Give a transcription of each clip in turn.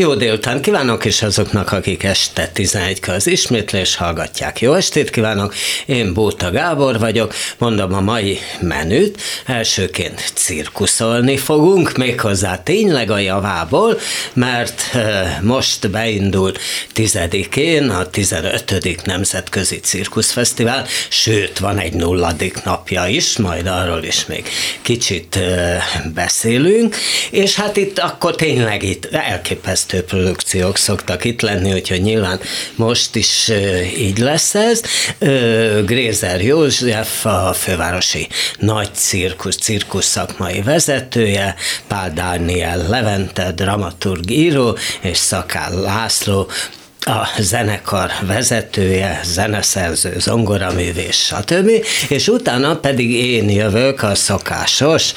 Jó délután kívánok, és azoknak, akik este 11 az ismétlés hallgatják. Jó estét kívánok, én Bóta Gábor vagyok, mondom a mai menüt. Elsőként cirkuszolni fogunk, méghozzá tényleg a javából, mert most beindul tizedikén a 15. Nemzetközi Cirkuszfesztivál, sőt, van egy nulladik napja is, majd arról is még kicsit beszélünk, és hát itt akkor tényleg itt elképesztő fejlesztő produkciók szoktak itt lenni, úgyhogy nyilván most is így lesz ez. Grézer József, a fővárosi nagy cirkusz, cirkusz szakmai vezetője, Pál Dániel Levente, dramaturg, író, és Szakál László, a zenekar vezetője, zeneszerző, zongoraművés, stb. És utána pedig én jövök a szokásos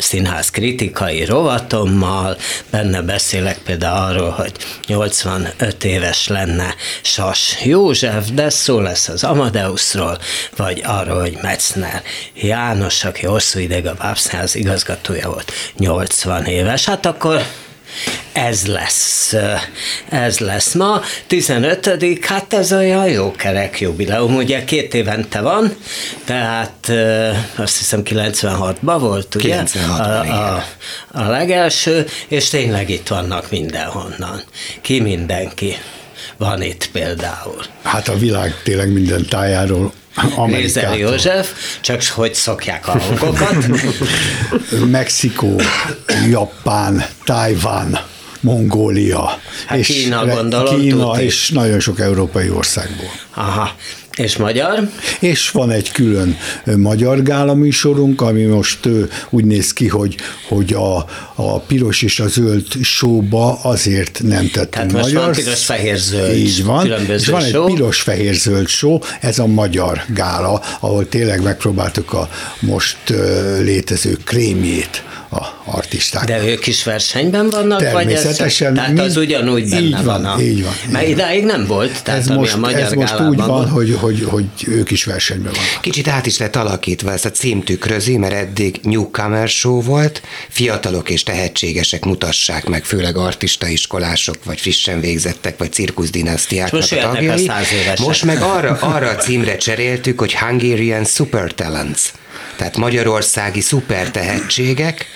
színház kritikai rovatommal, benne beszélek például arról, hogy 85 éves lenne Sas József, de szó lesz az Amadeusról, vagy arról, hogy Metzner János, aki hosszú ideig a Bábszínház igazgatója volt, 80 éves. Hát akkor ez lesz, ez lesz ma. 15 hát ez olyan jó kerek jubileum, ugye két évente van, tehát azt hiszem 96-ban volt, ugye? 96 a, a, a legelső, és tényleg itt vannak mindenhonnan. Ki mindenki van itt például. Hát a világ tényleg minden tájáról Nézel József, csak hogy szokják a hangokat. Mexikó, Japán, Tajván, Mongólia. Hát és Kína gondolom. Kína és nagyon sok európai országból. Aha. És magyar? És van egy külön magyar gála műsorunk, ami most úgy néz ki, hogy, hogy a, a piros és a zöld sóba azért nem tettünk Tehát most magyar. van piros-fehér-zöld Így van, és van egy piros-fehér-zöld só, ez a magyar gála, ahol tényleg megpróbáltuk a most létező krémjét a artisták. De ők is versenyben vannak? Természetesen. Vagy ez, tehát az ugyanúgy benne így van, van. A, így van. Mert idáig nem volt, tehát ez ami most, a magyar ez most úgy van, hogy, hogy, hogy ők is versenyben vannak. Kicsit át is lett alakítva, ez a cím tükrözi, mert eddig newcomer show volt, fiatalok és tehetségesek mutassák meg, főleg artistaiskolások, vagy frissen végzettek, vagy cirkuszdinasztiáknak a tagjai. A most meg arra, arra a címre cseréltük, hogy Hungarian Super Talents tehát magyarországi szuper tehetségek,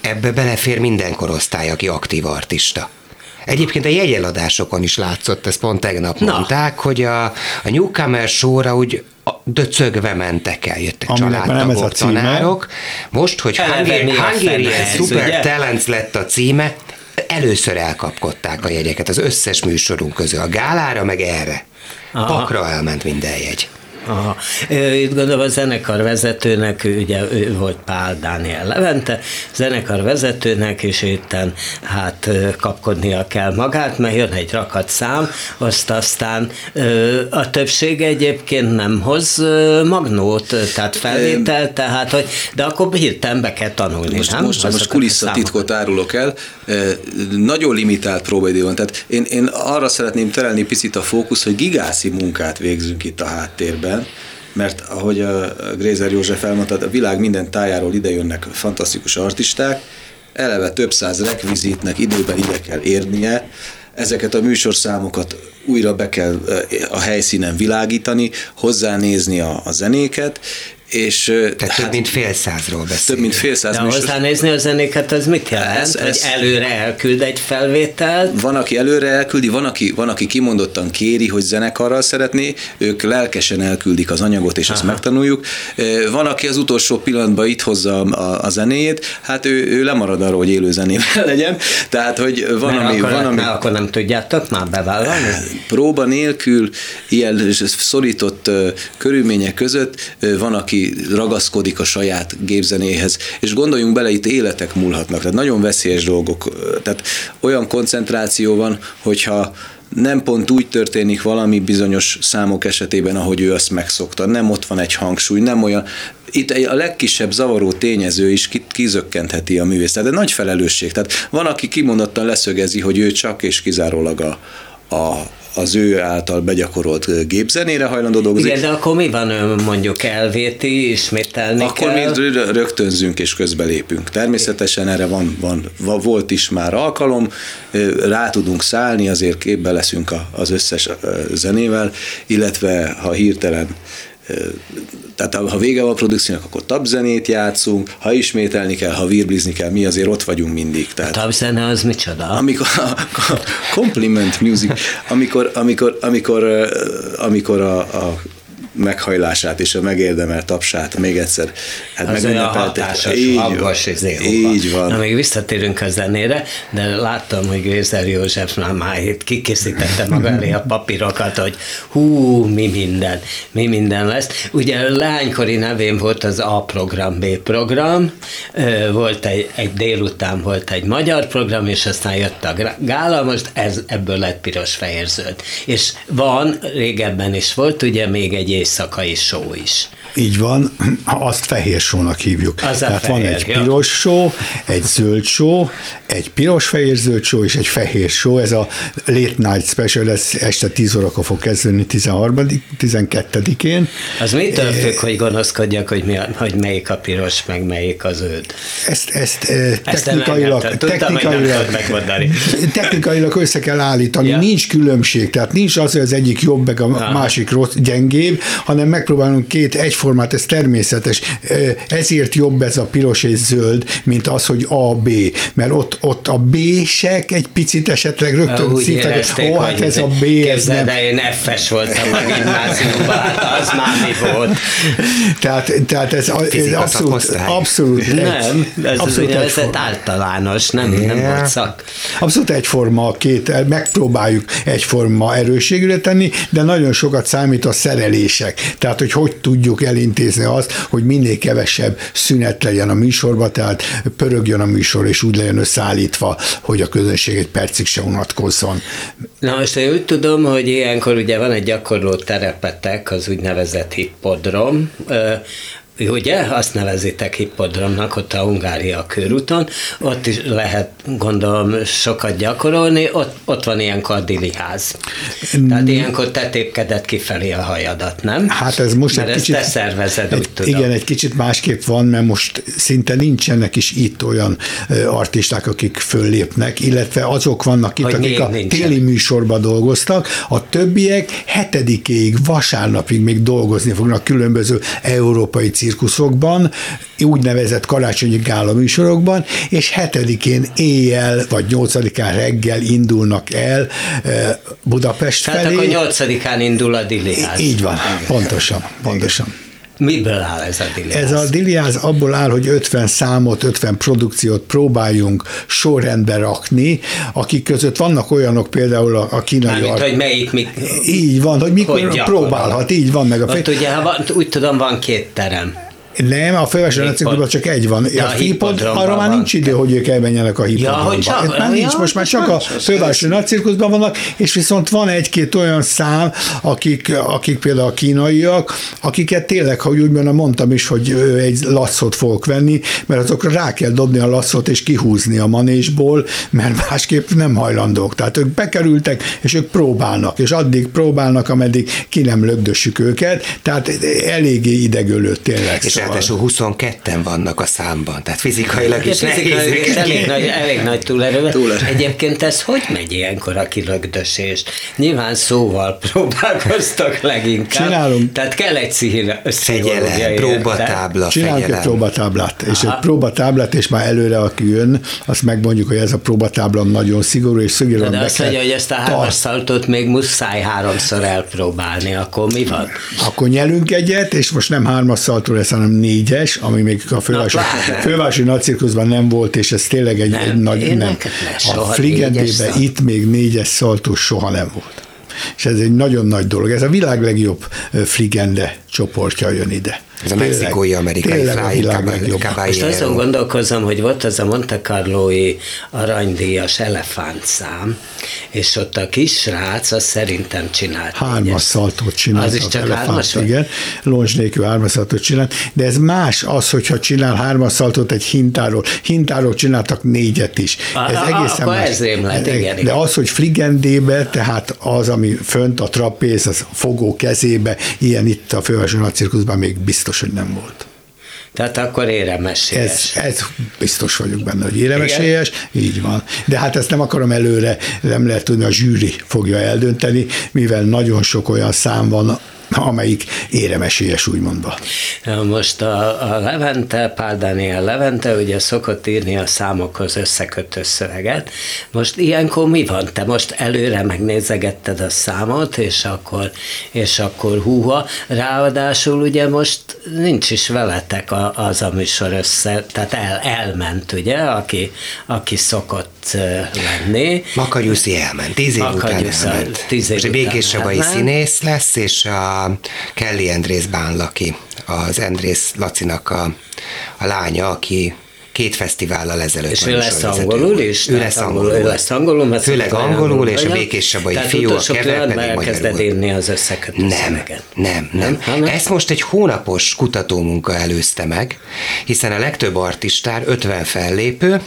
ebbe belefér minden korosztály, aki aktív artista. Egyébként a jegyeladásokon is látszott, ezt pont tegnap Na. mondták, hogy a, a Newcomer show úgy döcögve mentek el, jöttek Aminek családtagok, tanárok. Most, hogy Hungarian Super ugye? Talents lett a címe, először elkapkodták a jegyeket az összes műsorunk közül, a gálára, meg erre. Aha. Pakra elment minden jegy. Aha. Itt gondolom a zenekar vezetőnek, ugye ő volt Pál Dániel Levente, zenekar vezetőnek, és itten hát kapkodnia kell magát, mert jön egy rakat szám, azt aztán a többség egyébként nem hoz magnót, tehát felvétel, tehát, hogy, de akkor hirtelen be kell tanulni, most, nem? Most, most kulisszatitkot árulok el, nagyon limitált próbaidő van, tehát én, én arra szeretném terelni picit a fókusz, hogy gigászi munkát végzünk itt a háttérben, mert ahogy a Grézer József elmondta, a világ minden tájáról idejönnek fantasztikus artisták, eleve több száz rekvizitnek időben ide kell érnie, ezeket a műsorszámokat újra be kell a helyszínen világítani, hozzánézni a, a zenéket, és, Tehát hát, több mint fél százról beszél. Több mint fél száz. De hozzánézni a zenéket, az mit jelent? Ez, ez, hogy előre elküld egy felvételt? Van, aki előre elküldi, van aki, van, aki kimondottan kéri, hogy zenekarral szeretné, ők lelkesen elküldik az anyagot, és Aha. ezt megtanuljuk. Van, aki az utolsó pillanatban itt hozza a, a zenéjét, hát ő, ő lemarad arról, hogy élő zenével legyen. Tehát, hogy van, Mert ami... Akkor, van, ami akkor nem tudjátok már bevállalni? Próba nélkül, ilyen szorított körülmények között van, aki ragaszkodik a saját gépzenéhez, és gondoljunk bele, itt életek múlhatnak, tehát nagyon veszélyes dolgok, tehát olyan koncentráció van, hogyha nem pont úgy történik valami bizonyos számok esetében, ahogy ő azt megszokta. Nem ott van egy hangsúly, nem olyan. Itt a legkisebb zavaró tényező is kizökkentheti a művész. Tehát nagy felelősség. Tehát van, aki kimondottan leszögezi, hogy ő csak és kizárólag a, a, az ő által begyakorolt gépzenére hajlandó dolgozni. Igen, de akkor mi van, mondjuk elvéti, ismételni Akkor kell? mi rö- rögtönzünk és közbelépünk. Természetesen erre van, van, volt is már alkalom, rá tudunk szállni, azért képbe leszünk az összes zenével, illetve ha hirtelen tehát ha vége van a produkciónak, akkor tabzenét játszunk, ha ismételni kell, ha virblizni kell, mi azért ott vagyunk mindig. Tehát Tapzene az micsoda? amikor a, a compliment music, amikor, amikor, amikor, amikor a, a meghajlását és a megérdemelt tapsát még egyszer hát az olyan hatásos, Így hangos van. Így van. Na, még visszatérünk a zenére, de láttam, hogy Gézer József már, itt kikészítette maga elé a papírokat, hogy hú, mi minden, mi minden lesz. Ugye lánykori nevén volt az A program, B program, volt egy, egy délután volt egy magyar program, és aztán jött a gála, most ez, ebből lett piros-fehér-zöld. És van, régebben is volt, ugye még egy éjszakai show is. Így van, azt fehér sónak hívjuk. Az Tehát van fehér, egy ja. piros só, egy zöld só, egy piros-fehér-zöld só és egy fehér só. Ez a Late Night Special, ez este 10 órakor fog kezdődni 13 12-én. Az mitől függ, hogy gonoszkodjak, hogy, mi hogy melyik a piros, meg melyik a zöld? Ezt, ezt, eh, Ezt technikailag, nem technikailag, megmondani. technikailag össze kell állítani, Ja. nincs különbség, tehát nincs az, hogy az egyik jobb, meg a Aha. másik rossz, gyengébb, hanem megpróbálunk két egyformát, ez természetes. Ezért jobb ez a piros és zöld, mint az, hogy A, B, mert ott, ott a B-sek egy picit esetleg rögtön Úgy szívták, hogy ó, hát ez a B, ez nem. el, én F-es voltam a gimnáziumban, hát az már mi volt. Tehát, tehát ez, ez abszolút, szakosztály. abszolút, egy- Nem, ez az abszolút úgynevezett egyforma. általános, nem, nem volt szak. Abszolút egyforma a két, megpróbáljuk egyforma erőségre tenni, de nagyon sokat számít a szerelések. Tehát, hogy hogy tudjuk elintézni azt, hogy minél kevesebb szünet legyen a műsorban, tehát pörögjön a műsor, és úgy legyen összeállítva, hogy a közönség egy percig se unatkozzon. Na most én úgy tudom, hogy ilyenkor ugye van egy gyakorló terepetek, az úgynevezett hippodrom, ugye, azt nevezitek hippodromnak ott a Hungária körúton, ott is lehet gondolom sokat gyakorolni, ott, ott van ilyenkor a diliház. Tehát ilyenkor te tépkeded kifelé a hajadat, nem? Hát ez most Mert egy kicsit... te szervezed, egy, úgy tudom. Igen, egy kicsit másképp van, mert most szinte nincsenek is itt olyan artisták, akik föllépnek, illetve azok vannak itt, Hogy akik a nincsen. téli műsorban dolgoztak, a többiek hetedikéig, vasárnapig még dolgozni fognak különböző európai cirkuszokban, úgynevezett karácsonyi gála műsorokban, és hetedikén éjjel, vagy nyolcadikán reggel indulnak el ö, Budapest Tehát felé. akkor nyolcadikán indul a diliház. Így van, pontosan, pontosan. Miből áll ez a diliház? Ez a diliáz abból áll, hogy 50 számot, 50 produkciót próbáljunk sorrendbe rakni, akik között vannak olyanok például a, a kínai Mármint, hogy melyik, mik, így van, hogy mikor hogy próbálhat, így van meg a Ott ugye, ha van, úgy tudom, van két terem. Nem, a fővárosi Hippod- csak egy van. Ja, a hipod, hippodromban arra már nincs idő, hogy ők elmenjenek a hipodromba. hogy csak- Itt már ja, nincs, most már csak a fővárosi nagycirkuszban vannak, és viszont van egy-két olyan szám, akik, akik például a kínaiak, akiket tényleg, ha úgy mondom, mondtam is, hogy egy lasszot fogok venni, mert azokra rá kell dobni a lasszot és kihúzni a manésból, mert másképp nem hajlandók. Tehát ők bekerültek, és ők próbálnak, és addig próbálnak, ameddig ki nem lögdössük őket, tehát eléggé idegölő tényleg. És. Ráadásul 22-en vannak a számban, tehát fizikailag is nehéz fizikailag is őket elég nagy, elég nagy túlerő. Túlerő. Egyébként ez hogy megy ilyenkor a kilögdösés? Nyilván szóval próbálkoztak leginkább. Csinálunk. Tehát kell egy pszichológiai próbatábla, Csinálunk egy fegyelem. próbatáblát, és egy próbatáblát, és már előre, aki jön, azt megmondjuk, hogy ez a próbatábla nagyon szigorú, és szigorúan De azt kell mondja, hogy ezt a hármas még muszáj háromszor elpróbálni, akkor mi van? Akkor nyelünk egyet, és most nem hármas szaltó lesz, hanem négyes, ami még a fővárosi, pláne. fővárosi nagycirkuszban nem volt, és ez tényleg egy, Nem, egy nagy, nem. A Frigendében itt még négyes szaltó soha nem volt. És ez egy nagyon nagy dolog. Ez a világ legjobb ö, Frigende csoportja jön ide. Ez a mexikói-amerikai Flying Most azon gondolkozom, hogy volt az a Monte Carloi aranydíjas elefántszám, és ott a kisrác, az szerintem csinált. Hármas szaltót csinált. Az is csak hármas Igen, loncs nélkül hármas szaltót csinált, de ez más az, hogyha csinál hármas szaltót egy hintáról. Hintáról csináltak négyet is. Ez a, egészen más. Ez rémlet, igen, de az, hogy frigendébe, tehát az, ami fönt a trapéz, az fogó kezébe, ilyen itt a fővárosi cirkuszban még biztos, hogy nem volt. Tehát akkor éremesélyes. Ez, ez biztos vagyok benne, hogy éremesélyes, így van. De hát ezt nem akarom előre, nem lehet tudni, a zsűri fogja eldönteni, mivel nagyon sok olyan szám van, amelyik éremesélyes, úgy mondva. Most a, a Levente, Pál Daniel Levente ugye szokott írni a számokhoz összekötő szöveget. Most ilyenkor mi van? Te most előre megnézegetted a számot, és akkor, és akkor húha. Ráadásul ugye most nincs is veletek a, az a műsor össze, tehát el, elment, ugye, aki, aki szokott lenni. Makariuszi elment, tíz év Makariusz után elment. Tíz év Most egy Békés színész lesz, és a Kelly Andrész Bánlaki, az Andrész Lacinak a, a lánya, aki két fesztivállal ezelőtt. És ő lesz angolul is? Ő lesz angolul. Ő lesz angolul, mert Főleg angolul, és a Békés Sabai fiú a kever pedig magyarul. írni az összekötő nem, nem, nem, nem. Ezt most egy hónapos kutatómunka előzte meg, hiszen a legtöbb artistár 50 fellépő,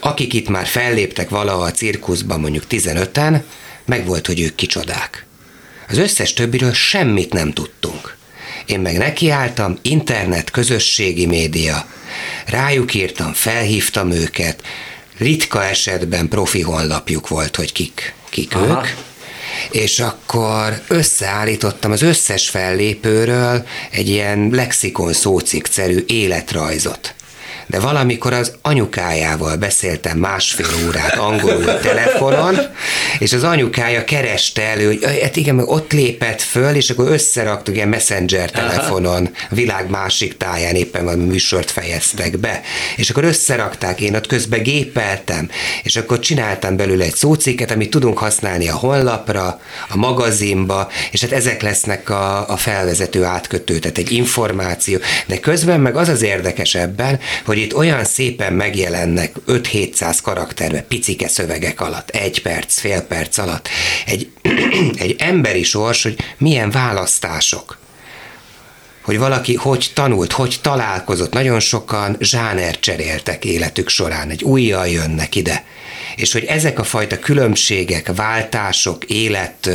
akik itt már felléptek valaha a cirkuszban mondjuk 15-en, meg volt, hogy ők kicsodák. Az összes többiről semmit nem tudtunk. Én meg nekiálltam, internet, közösségi média. Rájuk írtam, felhívtam őket, ritka esetben profi honlapjuk volt, hogy kik, kik ők, és akkor összeállítottam az összes fellépőről egy ilyen lexikon szócikszerű életrajzot de valamikor az anyukájával beszéltem másfél órát angolul telefonon, és az anyukája kereste elő, hogy hát igen, ott lépett föl, és akkor összeraktuk ilyen messenger telefonon, a világ másik táján éppen valami műsort fejeztek be, és akkor összerakták, én ott közben gépeltem, és akkor csináltam belőle egy szócikket, amit tudunk használni a honlapra, a magazinba, és hát ezek lesznek a, a felvezető átkötő, tehát egy információ, de közben meg az az érdekes ebben, hogy itt olyan szépen megjelennek 5-700 karakterbe, picike szövegek alatt, egy perc, fél perc alatt, egy, egy emberi sors, hogy milyen választások, hogy valaki hogy tanult, hogy találkozott. Nagyon sokan zsáner cseréltek életük során, egy újjal jönnek ide és hogy ezek a fajta különbségek, váltások, élet,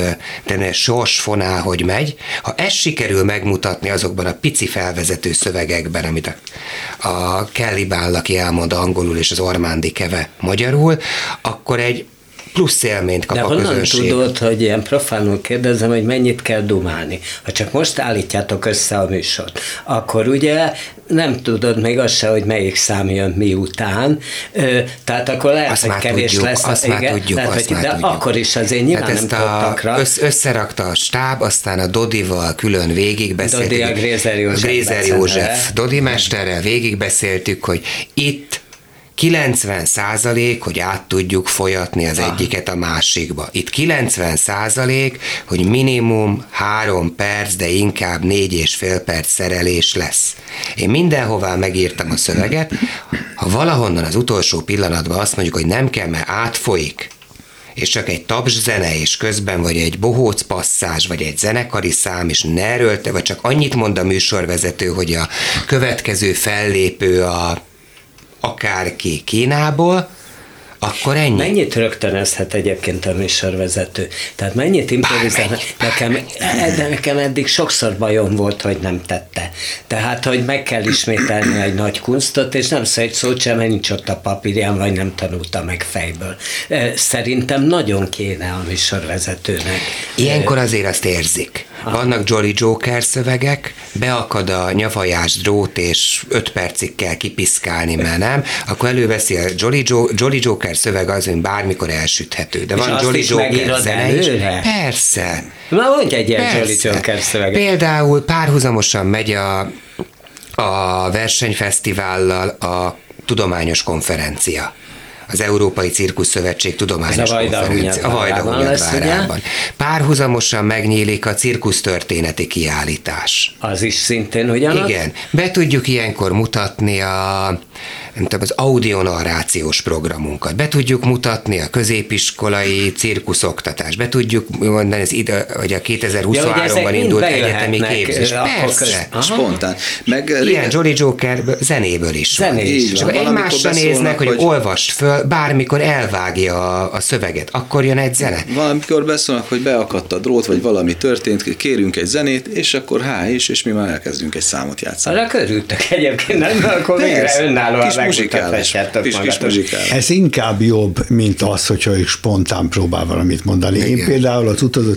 de sorsfonál, hogy megy, ha ezt sikerül megmutatni azokban a pici felvezető szövegekben, amit a, a Kelly Bállaki elmond angolul, és az Ormándi Keve magyarul, akkor egy plusz élményt kap De a honnan közönség. tudod, hogy ilyen profánul kérdezem, hogy mennyit kell dumálni? Ha csak most állítjátok össze a műsort, akkor ugye nem tudod még azt se, hogy melyik szám jön miután, tehát akkor lehet, azt hogy kevés tudjuk, lesz. Azt igen, már tudjuk, lehet, azt hogy, már de tudjuk. akkor is azért nyilván hát nem a, össz, összerakta a stáb, aztán a Dodival külön végigbeszéltük. Dodi a Grézer József. Grézer József Dodi mesterrel végigbeszéltük, hogy itt 90 százalék, hogy át tudjuk folyatni az Aha. egyiket a másikba. Itt 90 százalék, hogy minimum három perc, de inkább négy és fél perc szerelés lesz. Én mindenhová megírtam a szöveget, ha valahonnan az utolsó pillanatban azt mondjuk, hogy nem kell, mert átfolyik, és csak egy taps zene, és közben vagy egy bohóc passzás, vagy egy zenekari szám, és ne erőlte, vagy csak annyit mond a műsorvezető, hogy a következő fellépő a akárki Kínából, akkor ennyi. Mennyit rögtönözhet egyébként a műsorvezető? Tehát mennyit improvizál? Nekem, de nekem eddig sokszor bajom volt, hogy nem tette. Tehát, hogy meg kell ismételni egy nagy kunstot, és nem szó egy szót sem, mert nincs ott a papírján, vagy nem tanulta meg fejből. Szerintem nagyon kéne a műsorvezetőnek. Ilyenkor azért azt érzik. Vannak Jolly Joker szövegek, beakad a nyavajás drót, és öt percig kell kipiszkálni, mert nem, akkor előveszi a Jolly, jo- Jolly Joker szöveg az, hogy bármikor elsüthető. De és van Jolly Joker zene is. Persze. Na, mondj egy ilyen Persze. Jolly Joker szöveget. Például párhuzamosan megy a, a versenyfesztivállal a tudományos konferencia az Európai Cirkusz Szövetség tudományos konferencia. A Vajda lesz, ugye? Párhuzamosan megnyílik a cirkusz történeti kiállítás. Az is szintén ugyanaz? Igen, be tudjuk ilyenkor mutatni a nem tudom, az audionarrációs programunkat, be tudjuk mutatni a középiskolai cirkuszoktatást, be tudjuk mondani, ez ide, hogy a Ja, hogy ezek 2023-ban mind indult egyetemi bejöhetnek, képzés. Persze. Aha. Spontán. Meg Ilyen régen- Jolly Joker zenéből is van. Zenés. Így És van. akkor egymásra néznek, hogy, hogy- olvast föl, bármikor elvágja a, a szöveget, akkor jön egy zene. Valamikor beszólnak, hogy beakadt a drót, vagy valami történt, kérünk egy zenét, és akkor há is, és mi már elkezdünk egy számot játszani. Arra körültök egyébként, nem? Akkor végre önállóan Megmutathatjátok Kis, kis. Ez inkább jobb, mint az, hogyha ő spontán próbál valamit mondani. Én Igen. például az utazó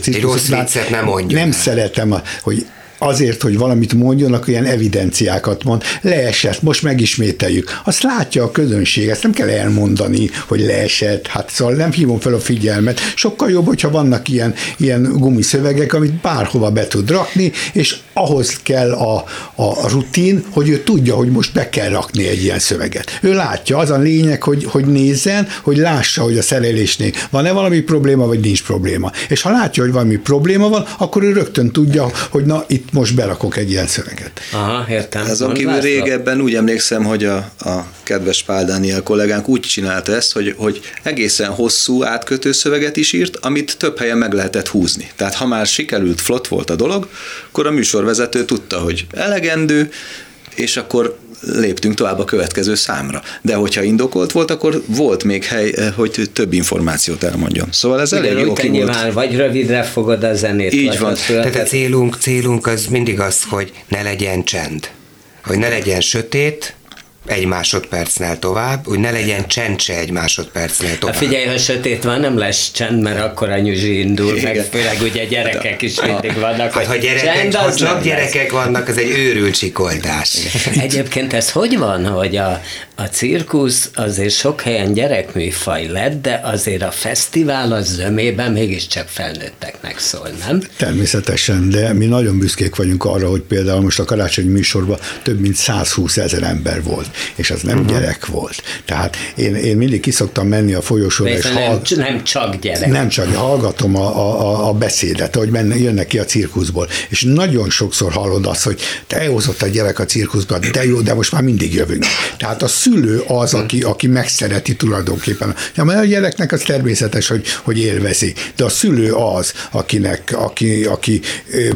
viccet nem mondjon Nem szeretem, hogy azért, hogy valamit mondjon, akkor ilyen evidenciákat mond. Leesett, most megismételjük. Azt látja a közönség, ezt nem kell elmondani, hogy leesett. Hát szóval nem hívom fel a figyelmet. Sokkal jobb, hogyha vannak ilyen, ilyen gumiszövegek, amit bárhova be tud rakni, és ahhoz kell a, a rutin, hogy ő tudja, hogy most be kell rakni egy ilyen szöveget. Ő látja, az a lényeg, hogy, hogy nézzen, hogy lássa, hogy a szerelésnél van-e valami probléma, vagy nincs probléma. És ha látja, hogy valami probléma van, akkor ő rögtön tudja, hogy na, itt most berakok egy ilyen szöveget. Aha, értem. Azon Mondd, kívül László. régebben úgy emlékszem, hogy a, a kedves Pál Dániel kollégánk úgy csinálta ezt, hogy, hogy egészen hosszú átkötő szöveget is írt, amit több helyen meg lehetett húzni. Tehát ha már sikerült, flott volt a dolog, akkor a műsorvezető tudta, hogy elegendő, és akkor léptünk tovább a következő számra. De hogyha indokolt volt, akkor volt még hely, eh, hogy több információt elmondjon. Szóval ez elég jó ki volt. nyilván vagy rövidre fogod a zenét. Így van. Tehát a célunk, célunk az mindig az, hogy ne legyen csend. Hogy ne legyen sötét, egy másodpercnél tovább, hogy ne legyen csend se egy másodpercnél Hát tovább. figyelj, ha sötét van, nem lesz csend, mert akkor a nyüzsi indul, meg Igen. főleg ugye gyerekek is mindig vannak. Hát, ha gyerekek, csend, ha csak lesz. gyerekek vannak, az egy őrült csikoldás. Egyébként ez hogy van, hogy a, a cirkusz azért sok helyen gyerekműfaj lett, de azért a fesztivál az zömében mégiscsak felnőtteknek szól, nem? Természetesen, de mi nagyon büszkék vagyunk arra, hogy például most a karácsony műsorban több mint 120 ezer ember volt, és az nem uh-huh. gyerek volt. Tehát én, én mindig kiszoktam menni a folyosóra, és nem, hall, nem csak gyerek. nem csak hallgatom a, a, a beszédet, hogy menne, jönnek ki a cirkuszból, és nagyon sokszor hallod azt, hogy te elhozott a gyerek a cirkuszba, de jó, de most már mindig jövünk. Tehát a szülő az, aki, aki megszereti tulajdonképpen. Ja, mert a gyereknek az természetes, hogy, hogy élvezi, de a szülő az, akinek, aki, aki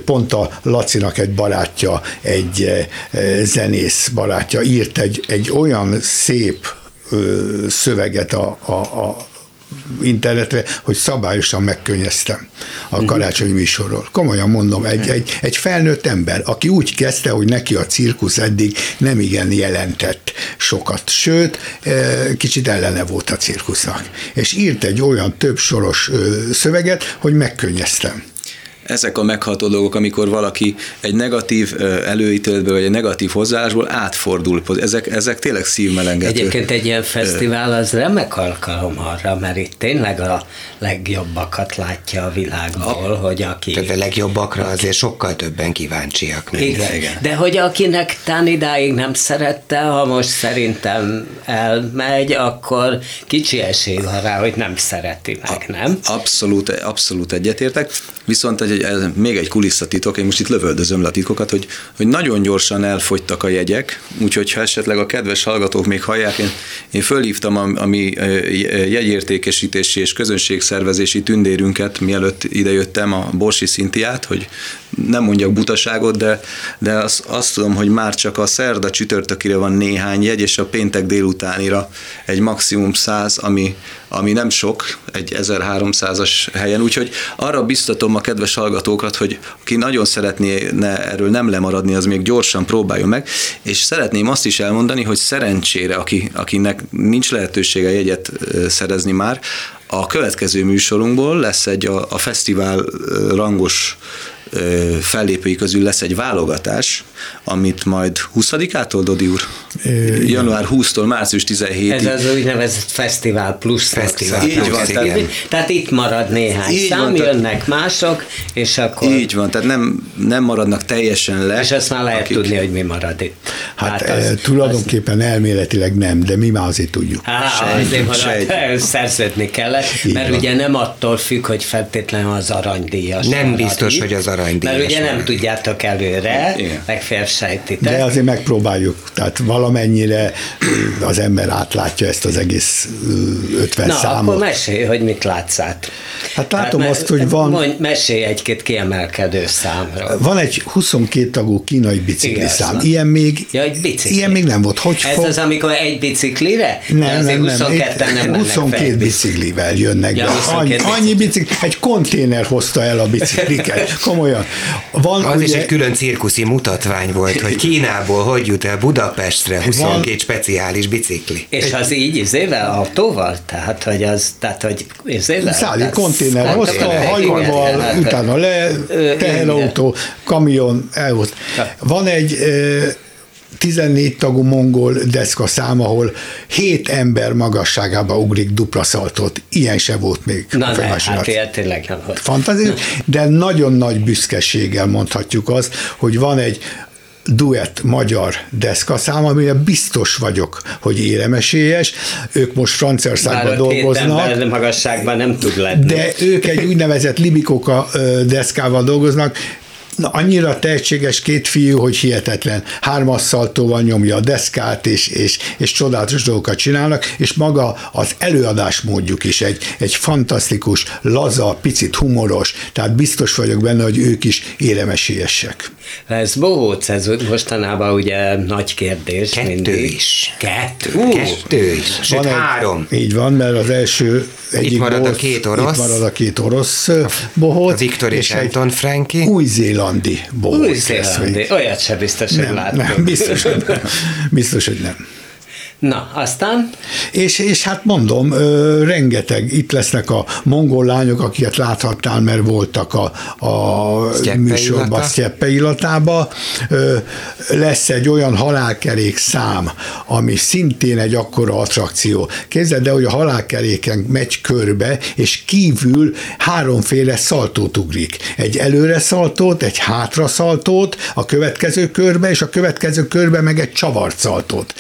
pont a Lacinak egy barátja, egy zenész barátja írt egy, egy olyan szép ö, szöveget a, a, a internetre, hogy szabályosan megkönnyeztem a karácsonyi műsorról. Komolyan mondom, egy, egy, egy felnőtt ember, aki úgy kezdte, hogy neki a cirkusz eddig nem igen jelentett sokat, sőt, kicsit ellene volt a cirkusznak. És írt egy olyan több soros szöveget, hogy megkönnyeztem. Ezek a megható dolgok, amikor valaki egy negatív előítéletből, vagy egy negatív hozzáállásból átfordul. Ezek, ezek tényleg szívmelengető. Egyébként egy ilyen fesztivál az remek alkalom arra, mert itt tényleg a legjobbakat látja a világból, hogy aki... Tehát a legjobbakra azért sokkal többen kíváncsiak. mint- Igen. Igen. De hogy akinek tán idáig nem szerette, ha most szerintem elmegy, akkor kicsi esély van rá, hogy nem szereti meg, nem? Abszolút, abszolút egyetértek. Viszont egy, ez még egy kulisszatitok, én most itt lövöldözöm le a titkokat, hogy, hogy nagyon gyorsan elfogytak a jegyek, úgyhogy ha esetleg a kedves hallgatók még hallják, én, én fölhívtam a, a mi jegyértékesítési és közönségszervezési tündérünket, mielőtt idejöttem, a Borsi Szintiát, hogy nem mondjak butaságot, de, de azt, azt tudom, hogy már csak a szerda csütörtökire van néhány jegy, és a péntek délutánira egy maximum 100, ami, ami nem sok, egy 1300-as helyen, úgyhogy arra biztatom a kedves hallgatókat, hogy aki nagyon szeretné ne, erről nem lemaradni, az még gyorsan próbáljon meg, és szeretném azt is elmondani, hogy szerencsére, aki, akinek nincs lehetősége jegyet szerezni már, a következő műsorunkból lesz egy a, a fesztivál rangos fellépői közül lesz egy válogatás, amit majd 20-ától, Dodi úr? Január 20-tól március 17-ig. Ez az úgynevezett fesztivál plusz Fesztivál szakszám. Így van, plusz, tehát- igen. Tehát itt marad néhány Így szám, van, tehát- jönnek mások, és akkor... Így van, tehát nem, nem maradnak teljesen le. És azt már lehet akik- tudni, hogy mi marad itt. Hát, az- hát tulajdonképpen elméletileg nem, de mi már azért tudjuk. Há, azért marad, szerződni kellett, mert van. ugye nem attól függ, hogy feltétlenül az aranydíjas. Nem biztos, itt, hogy az aranydíjas Mert ugye nem marad. tudjátok előre, Igen. legfeljebb sejtitek. De azért megpróbáljuk, tehát valamennyire az ember átlátja ezt az egész ö, 50 Na, számot. akkor mesélj, hogy mit látsz át. Hát látom me- azt, hogy van- Mondj, mesélj egy-két kiemelkedő számról. Van egy 22 tagú kínai bicikli Igen, szám. van. Ilyen még, Ja, egy bicikli. ilyen még nem volt. Hogy Ez fog? az, amikor egy biciklire? Nem, nem, nem. 22 nem Itt mennek 22 fel egy biciklivel jönnek Ja, be. 22 Annyi, annyi bicikli, egy konténer hozta el a bicikliket. Komolyan. Van Az is ugye, egy külön cirkuszi mutatvány volt, hogy Kínából hogy jut el Budapestre 22 speciális bicikli. És az így izével, autóval? Tehát, hogy az, tehát, hogy izével? Szállít konténer Hát, hozta, igen, hajóval, hát- utána le, teherautó, kamion, elhozt. Van egy ö, 14 tagú mongol deszka szám, ahol 7 ember magasságába ugrik dupla szaltot. Ilyen se volt még. Na a ne, hát ilyen tényleg nem volt. de nagyon nagy büszkeséggel mondhatjuk azt, hogy van egy duett magyar deszkaszám, amire biztos vagyok, hogy éremesélyes. Ők most Franciaországban Bár dolgoznak. magasságban nem tud lenni. De ők egy úgynevezett libikoka ö, deszkával dolgoznak, Na, annyira tehetséges két fiú, hogy hihetetlen. Hármas szaltóval nyomja a deszkát, és, és, és csodálatos dolgokat csinálnak, és maga az előadás módjuk is egy, egy fantasztikus, laza, picit humoros, tehát biztos vagyok benne, hogy ők is éremesélyesek. Ez bohóc, ez mostanában ugye nagy kérdés Kettő mindig. is. Kettő? Kettő is. Sőt, Van egy- három. Így van, mert az első egyik marad a bohóc- két orosz. Itt marad a két orosz bohóc. A Viktor és egy Anton Franki. Új-zélandi bohóc. Új-Zélandi. Olyat se biztos, hogy Nem, láttuk. nem, biztos, hogy nem. Biztos, hogy nem. Na, aztán És, és hát mondom, ö, rengeteg, itt lesznek a mongol lányok, akiket láthattál, mert voltak a, a Sztyeppe műsorban, illata. Sztyeppe illatába. Ö, lesz egy olyan halálkerék szám, ami szintén egy akkora attrakció. Képzeld el, hogy a halálkeréken megy körbe, és kívül háromféle szaltót ugrik. Egy előre szaltót, egy hátra szaltót, a következő körbe, és a következő körbe meg egy csavart szaltót.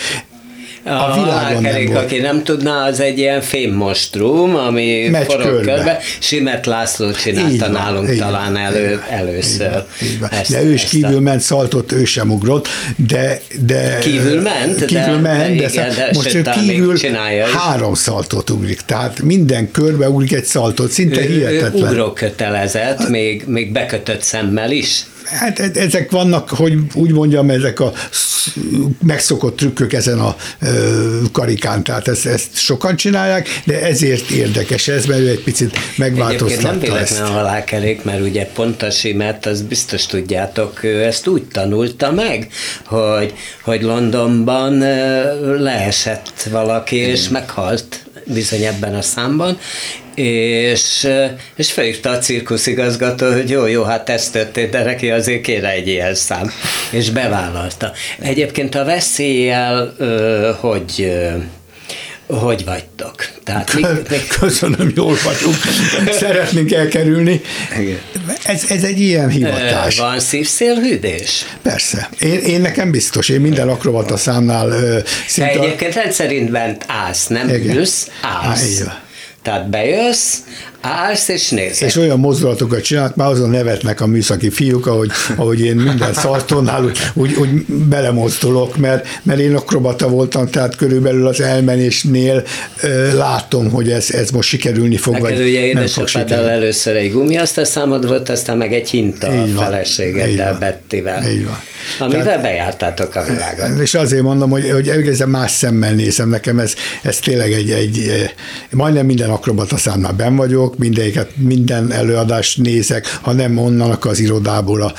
A, A világon aki nem tudná, az egy ilyen fémmostrum, ami Megy forog körbe. körbe. Simet László Így csinálta van, nálunk így talán van, elő, így először. Így van. Ezt- de ő is kívül a- ment, szaltott, ő sem ugrott, de... de Kívül ment, de- Kívül ment, de, igen, de most ő kívül három szaltót ugrik, tehát minden körbe ugrik egy szaltót, szinte ő, ő hihetetlen. ugrókötelezett, még, még bekötött szemmel is. Hát e- ezek vannak, hogy úgy mondjam, ezek a sz- megszokott trükkök ezen a karikán, tehát ezt, ezt sokan csinálják, de ezért érdekes ez, mert ő egy picit Egyébként nem megváltoztatta ezt. véletlen a halálkerék, mert ugye pont a Simet, az biztos tudjátok, ő ezt úgy tanulta meg, hogy, hogy Londonban leesett valaki, és meghalt bizony ebben a számban, és, ö, és felhívta a cirkuszigazgató, hogy jó, jó, hát ez történt, de neki azért kéne egy ilyen szám, és bevállalta. Egyébként a veszéllyel, ö, hogy ö, hogy vagytok? Tehát mi, mi, Köszönöm, jól vagyunk. Szeretnénk elkerülni. Igen. Ez, ez egy ilyen hivatás. Van szívszélhűdés? Persze. Én, én nekem biztos, én minden akrobata számnál ö, Te szinte... egyébként rendszerint bent állsz, nem Igen. ülsz, Á, állsz. van. Tehát bejössz, állsz és nézed. és olyan mozdulatokat csinált, már azon nevetnek a műszaki fiúk, ahogy, ahogy én minden szartonnál úgy, úgy, úgy belemozdulok, mert, mert én akrobata voltam, tehát körülbelül az elmenésnél ö, látom, hogy ez, ez most sikerülni fog, Neked vagy ugye édesapáddal először egy gumiasztal számod volt, aztán meg egy hinta a Így van. Így feleségeddel. Bettivel. Így van. Amivel Tehát- bejártátok a világot. És azért mondom, hogy, hogy egészen más szemmel nézem, nekem ez, ez tényleg egy, egy, eh, majdnem minden akrobata számnál ben vagyok, tudok mindegyiket, minden előadást nézek, ha nem onnan az irodából a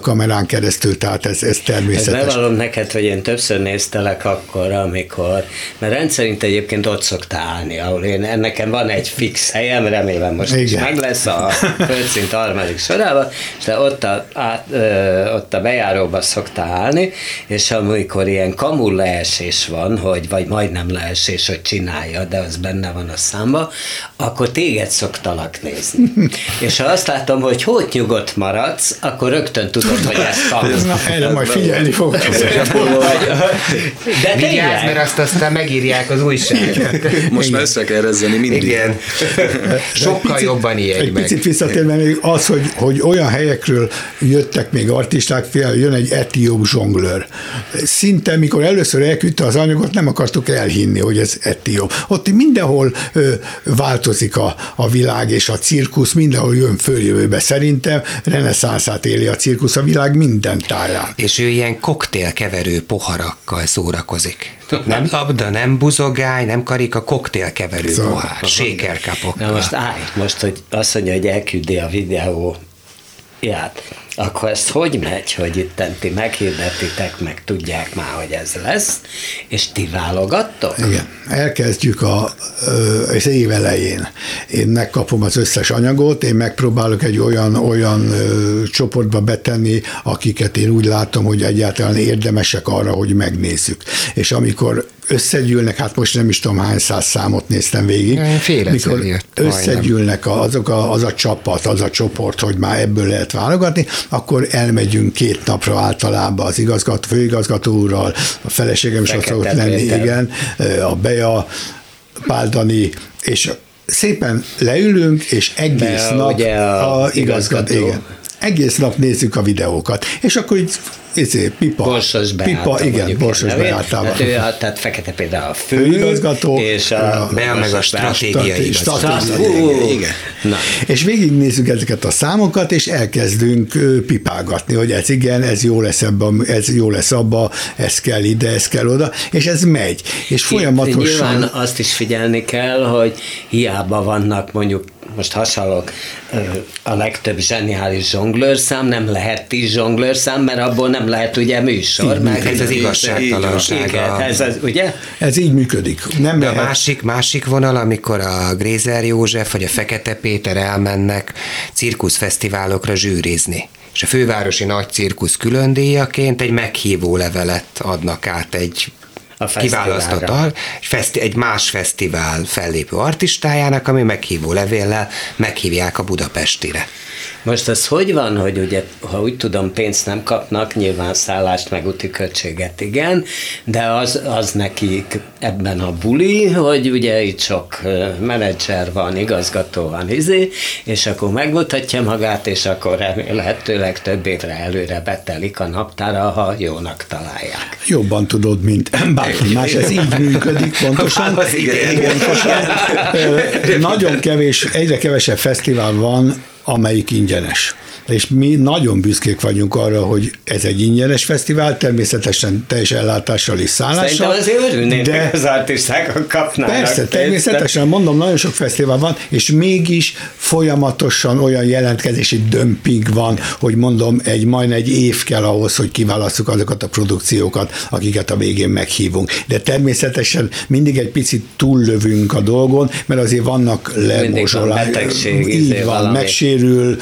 kamerán keresztül, tehát ez, ez természetes. Bevallom neked, hogy én többször néztelek akkor, amikor, mert rendszerint egyébként ott szoktál állni, ahol én, nekem van egy fix helyem, remélem most Igen. is meg lesz a földszint harmadik sorában, és te ott a, át, ö, ott a bejáróba szoktál állni, és amikor ilyen kamul leesés van, hogy, vagy majdnem leesés, hogy csinálja, de az benne van a számba, akkor téged szoktalak nézni. és ha azt látom, hogy hogy nyugodt maradsz, akkor rögtön tudod, hogy ez kamul. Na, erre majd figyelni fog. De Vigyázz, mert azt aztán megírják az újságot. Most már össze kell rezzeni mindig. Igen. Sokkal picit, jobban ijedj Egy meg. picit visszatérve még az, hogy, hogy olyan helyekről jöttek még artisták, fél, jön egy etióp zsonglőr. Szinte, mikor először elküldte az anyagot, nem akartuk elhinni, hogy ez etióp. Ott mindenhol ö, változik a, a világ és a cirkusz, mindenhol jön följövőbe. Szerintem reneszánszát éli a cirkusz a világ minden táján. És ő ilyen koktélkeverő poharakkal szórakozik. Nem labda, nem buzogály, nem karika, koktélkeverő szóval, pohár, sékerkapok. Na most állj, most, hogy azt mondja, hogy elküldi a videó ját, akkor ez hogy megy, hogy itt ti meghirdetitek, meg tudják már, hogy ez lesz, és ti válogattok? Igen, elkezdjük a, az év elején. Én megkapom az összes anyagot, én megpróbálok egy olyan, olyan csoportba betenni, akiket én úgy látom, hogy egyáltalán érdemesek arra, hogy megnézzük. És amikor összegyűlnek, hát most nem is tudom hány száz számot néztem végig, mikor jött, összegyűlnek a, azok a, az a csapat, az a csoport, hogy már ebből lehet válogatni, akkor elmegyünk két napra általában az igazgató, főigazgató úrral, a feleségem is ott szokott lenni, igen, a Bea, Páldani, és szépen leülünk, és egész Be, nap ugye a, a igazgató, igazgató. igen, egész nap nézzük a videókat, és akkor így izé, pipa. Borsos Beáta. Pipa, igen, Borsos Beáta. Hát ő, a, tehát Fekete például a fő, főigazgató, és a, Bea meg a stratégiai stratégiai. És végignézzük ezeket a számokat, és elkezdünk pipálgatni, hogy ez igen, ez jó lesz ebbe, ez jó lesz abba, ez kell ide, ez kell oda, és ez megy. És folyamatosan... Itt nyilván azt is figyelni kell, hogy hiába vannak mondjuk most hasonlók, a legtöbb zseniális zsonglőrszám, nem lehet tíz zsonglőrszám, mert abból nem lehet ugye műsor. Így, meg ez az igazságtalanság. Ez az, ugye? Ez így működik. Nem De a másik, másik vonal, amikor a Grézer József vagy a Fekete Péter elmennek cirkuszfesztiválokra zsűrizni és a fővárosi nagy cirkusz külön díjaként egy meghívó levelet adnak át egy a kiválasztott feszti, egy más fesztivál fellépő artistájának, ami meghívó levéllel meghívják a Budapestire. Most ez hogy van, hogy ugye, ha úgy tudom, pénzt nem kapnak, nyilván szállást meg úti költséget igen, de az, az nekik ebben a buli, hogy ugye itt sok menedzser van, igazgató van, izé, és akkor megmutatja magát, és akkor remélhetőleg több évre előre betelik a naptára, ha jónak találják. Jobban tudod, mint bárki más, ez így működik pontosan. pontosan. Nagyon kevés, egyre kevesebb fesztivál van, amelyik ingyenes és mi nagyon büszkék vagyunk arra, hogy ez egy ingyenes fesztivál, természetesen teljes ellátással és szállással. Szerintem azért örülnének de az artisták, kapnának Persze, természetesen, mondom, nagyon sok fesztivál van, és mégis folyamatosan olyan jelentkezési dömping van, hogy mondom, egy majd egy év kell ahhoz, hogy kiválasszuk azokat a produkciókat, akiket a végén meghívunk. De természetesen mindig egy picit túllövünk a dolgon, mert azért vannak lemozsolások. Így izé van, valami. megsérül,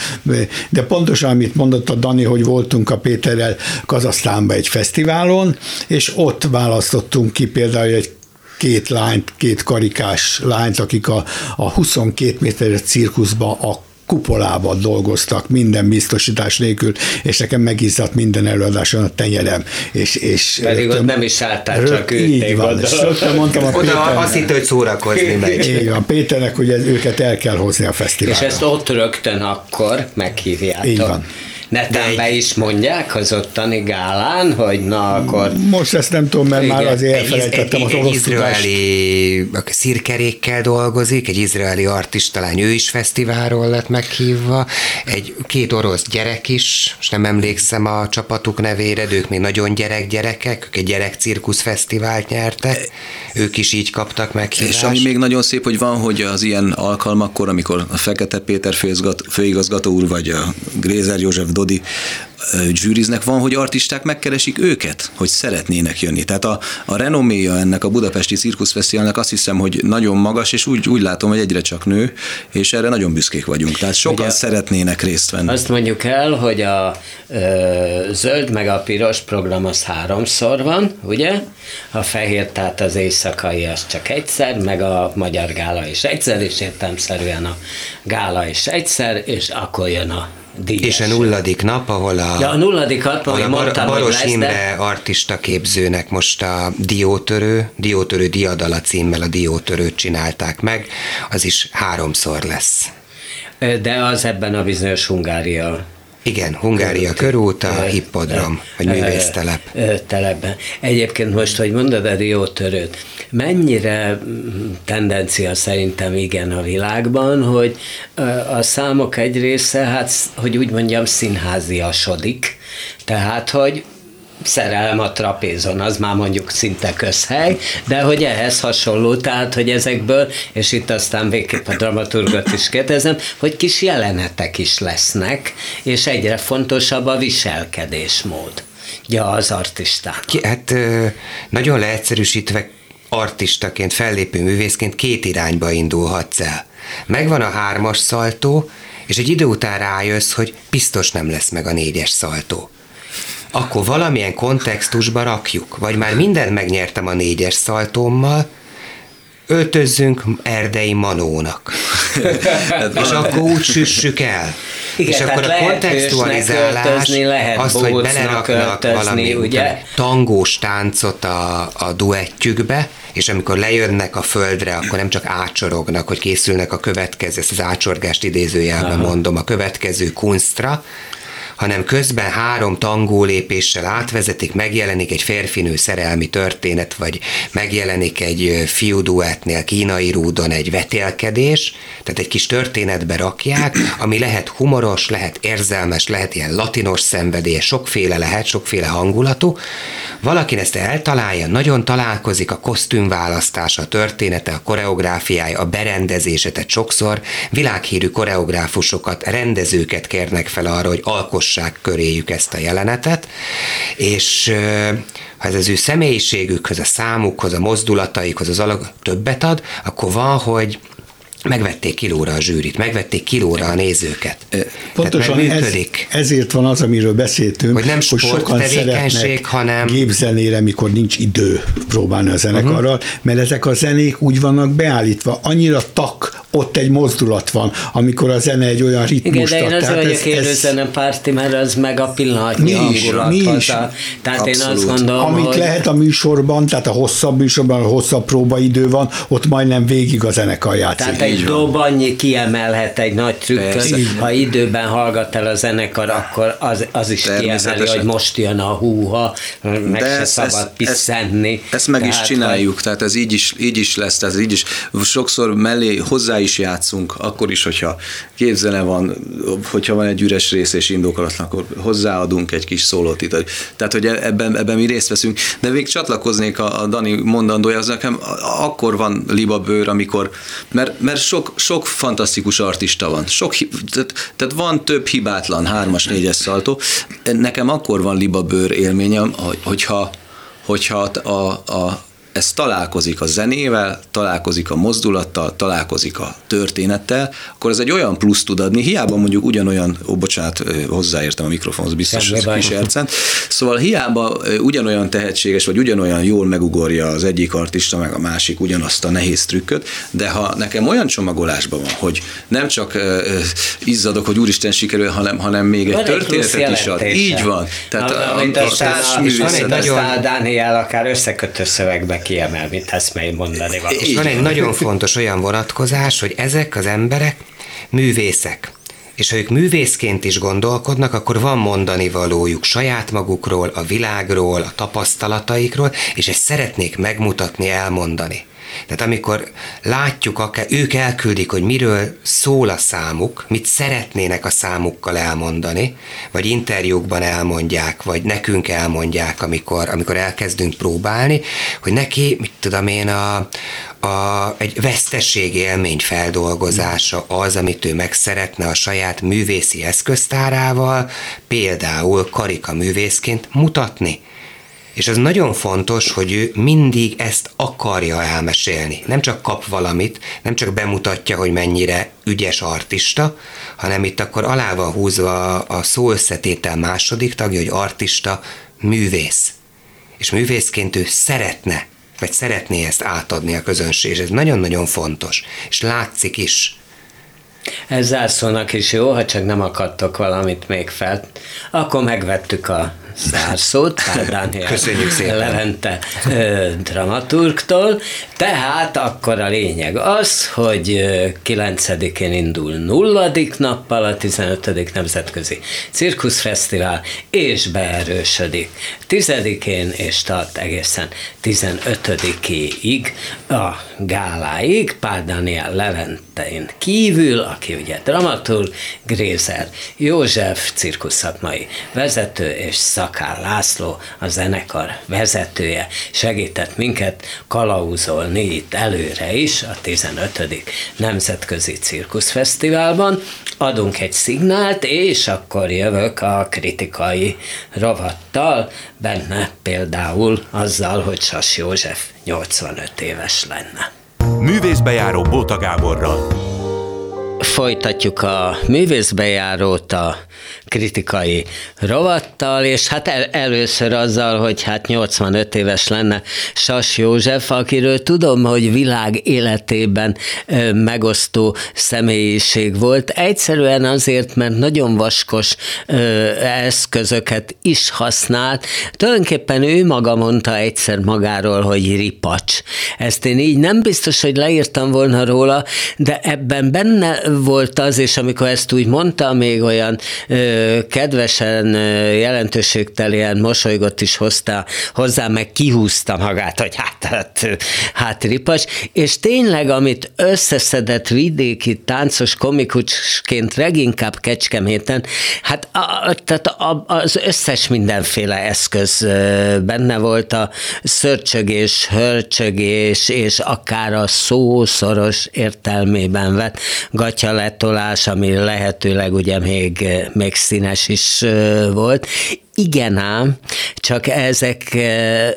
de pontosan, amit mondott a Dani, hogy voltunk a Péterrel Kazasztánba egy fesztiválon, és ott választottunk ki például egy két lányt, két karikás lányt, akik a, a 22 méteres cirkuszba a kupolában dolgoztak, minden biztosítás nélkül, és nekem megizzadt minden előadáson a tenyerem. És, és Pedig rögtön, ott nem is álltál, rögt, csak Így van, rögtön mondtam a Oda azt hitt, hogy szórakozni megy. Igen, a Péternek, hogy őket el kell hozni a fesztiválra. És ezt ott rögtön akkor meghívjátok. Így van. Netán be is mondják az ottani gálán, hogy na akkor... Most ezt nem tudom, mert Igen. már azért Egy, elfelejtettem egy, az egy orosz izraeli szirkerékkel dolgozik, egy izraeli artista lány, ő is fesztiválról lett meghívva, egy két orosz gyerek is, most nem emlékszem a csapatuk nevére, de ők még nagyon gyerek-gyerekek, ők egy gyerekcirkusz fesztivált nyertek, ők is így kaptak meghívást. És ami még nagyon szép, hogy van, hogy az ilyen alkalmakkor, amikor a Fekete Péter főigazgató, főigazgató úr, vagy a Grézer József Dodi zsűriznek, van, hogy artisták megkeresik őket, hogy szeretnének jönni. Tehát a, a renoméja ennek a Budapesti Cirkuszfesztiválnak azt hiszem, hogy nagyon magas, és úgy, úgy látom, hogy egyre csak nő, és erre nagyon büszkék vagyunk. Tehát sokan Ugye- szeretnének részt venni. Azt mondjuk el, hogy a ö, zöld meg a piros program az háromszor van, ugye? A fehér, tehát az éjszakai az csak egyszer, meg a magyar gála is egyszer, és értelmszerűen a gála is egyszer, és akkor jön a díjas. És a nulladik nap, ahol a, Ja, a nulladikat, ahol ahogy a mondtam, Baros lesz, Imre de artista képzőnek most a Diótörő, Diótörő Diadala címmel a Diótörőt csinálták meg, az is háromszor lesz. de az ebben a bizonyos Hungária Igen, Hungária körút, a hippodrom, vagy művésztelep. Telepben. Egyébként most, hogy mondod a diótörőt, mennyire mm, tendencia szerintem igen a világban, hogy a számok egy része, hát, hogy úgy mondjam, színháziasodik. Tehát, hogy szerelem a trapézon, az már mondjuk szinte közhely, de hogy ehhez hasonló, tehát, hogy ezekből, és itt aztán végképp a dramaturgot is kérdezem, hogy kis jelenetek is lesznek, és egyre fontosabb a viselkedésmód. Ja, az artistán. Ki, hát nagyon leegyszerűsítve artistaként, fellépő művészként két irányba indulhatsz el. Megvan a hármas szaltó, és egy idő után rájössz, hogy biztos nem lesz meg a négyes szaltó. Akkor valamilyen kontextusba rakjuk, vagy már mindent megnyertem a négyes szaltómmal, öltözzünk erdei manónak. és akkor úgy süssük el. Igen, és akkor a kontextualizálás, lehet az, hogy beleraknak öltözni, valami ugye? tangós táncot a, a duettjükbe, és amikor lejönnek a földre, akkor nem csak ácsorognak, hogy készülnek a következő, ezt az ácsorgást idézőjelben mondom, a következő kunstra, hanem közben három tangó lépéssel átvezetik, megjelenik egy férfinő szerelmi történet, vagy megjelenik egy fiú duettnél kínai rúdon egy vetélkedés, tehát egy kis történetbe rakják, ami lehet humoros, lehet érzelmes, lehet ilyen latinos szenvedély, sokféle lehet, sokféle hangulatú. Valaki ezt eltalálja, nagyon találkozik a kosztümválasztása, a története, a koreográfiája, a berendezése, tehát sokszor világhírű koreográfusokat, rendezőket kérnek fel arra, hogy alkossák köréjük ezt a jelenetet, és ha ez az ő személyiségükhöz, a számukhoz, a mozdulataikhoz az alak többet ad, akkor van, hogy megvették kilóra a zsűrit, megvették kilóra a nézőket. Pontosan ez, ezért van az, amiről beszéltünk, Hogy nem sokan sporttevékenység, szeretnek hanem- gépzenére, mikor nincs idő próbálni a zenekarral, uh-huh. mert ezek a zenék úgy vannak beállítva, annyira tak, ott egy mozdulat van, amikor a zene egy olyan Igen, ritmust de én az Tehát vagyok élőzenepárti, mert az meg a pillanatnyi Mi is, mi is. a- Tehát én azt Abszolút. gondolom, Amit hogy... lehet a műsorban, tehát a hosszabb műsorban, a hosszabb próbaidő van, ott majdnem végig a zenekar játszik. Tehát egy dob annyi kiemelhet egy nagy trükköt, ha időben hallgat el a zenekar, akkor az, az is kiemeli, hogy most jön a húha, meg se szabad piszenni. Ezt, ezt meg is Tehát, csináljuk, tehát ez így is, így is lesz, tehát ez így is. Sokszor mellé hozzá is játszunk, akkor is, hogyha képzene van, hogyha van egy üres rész és indokolatlan, akkor hozzáadunk egy kis szólót itt. Tehát, hogy ebben, ebben mi részt veszünk. De még csatlakoznék a, a Dani mondandója, az nekem akkor van libabőr, amikor, mert, mert sok, sok fantasztikus artista van. Sok, tehát, tehát van több hibátlan, hármas, négyes szaltó. Nekem akkor van libabőr élményem, hogy- hogyha hogyha a, a, ez találkozik a zenével, találkozik a mozdulattal, találkozik a történettel, akkor ez egy olyan plusz tud adni, hiába mondjuk ugyanolyan, ó, bocsánat, hozzáértem a mikrofonhoz, biztos ez baj. kis ercent. Szóval hiába ugyanolyan tehetséges, vagy ugyanolyan jól megugorja az egyik artista, meg a másik ugyanazt a nehéz trükköt, de ha nekem olyan csomagolásban van, hogy nem csak ö, izzadok, hogy úristen sikerül, hanem, hanem még egy Van egy történetet is ad. Így van. Tehát a, amit a, a aztán, a, társművészet- amit nagyon- aztán a Dániel akár összekötő szövegbe kiemel, mint eszmei mondani való. És van egy nagyon fontos olyan vonatkozás, hogy ezek az emberek művészek. és ha ők művészként is gondolkodnak, akkor van mondani valójuk saját magukról, a világról, a tapasztalataikról, és ezt szeretnék megmutatni, elmondani. Tehát amikor látjuk, akár ők elküldik, hogy miről szól a számuk, mit szeretnének a számukkal elmondani, vagy interjúkban elmondják, vagy nekünk elmondják, amikor, amikor elkezdünk próbálni, hogy neki, mit tudom én, a, a, egy vesztességi élmény feldolgozása az, amit ő meg szeretne a saját művészi eszköztárával, például karika művészként mutatni. És az nagyon fontos, hogy ő mindig ezt akarja elmesélni. Nem csak kap valamit, nem csak bemutatja, hogy mennyire ügyes artista, hanem itt akkor alá van húzva a szó összetétel második tagja, hogy artista, művész. És művészként ő szeretne, vagy szeretné ezt átadni a közönség. Ez nagyon-nagyon fontos. És látszik is. Ez zárszónak is jó, ha csak nem akadtok valamit még fel. Akkor megvettük a zárszót, Pál Dániel Köszönjük szépen. Levente dramaturgtól. Tehát akkor a lényeg az, hogy 9-én indul nulladik nappal a 15. Nemzetközi Cirkuszfesztivál, és beerősödik 10-én, és tart egészen 15-ig a gáláig, Pál Dániel Leventein kívül, aki ugye dramaturg, Grézer József, cirkuszakmai vezető, és Szakál László, a zenekar vezetője, segített minket kalauzolni itt előre is a 15. Nemzetközi Cirkuszfesztiválban. Adunk egy szignált, és akkor jövök a kritikai rovattal, benne például azzal, hogy Sas József 85 éves lenne. Művészbejáró Bóta Gáborral. Folytatjuk a művészbejárót a kritikai rovattal, és hát el, először azzal, hogy hát 85 éves lenne Sas József, akiről tudom, hogy világ életében megosztó személyiség volt. Egyszerűen azért, mert nagyon vaskos eszközöket is használt. Tulajdonképpen ő maga mondta egyszer magáról, hogy ripacs. Ezt én így nem biztos, hogy leírtam volna róla, de ebben benne volt az, és amikor ezt úgy mondta, még olyan kedvesen, jelentőségteljen mosolygott is hozta hozzá, meg kihúzta magát, hogy hát, hát, hát ripacs, és tényleg, amit összeszedett vidéki táncos komikusként leginkább Kecskeméten, hát a, tehát a, az összes mindenféle eszköz benne volt, a szörcsögés, hörcsögés, és akár a szószoros értelmében vett gatya letolás, ami lehetőleg ugye még, még színes is volt. Igen ám, csak ezek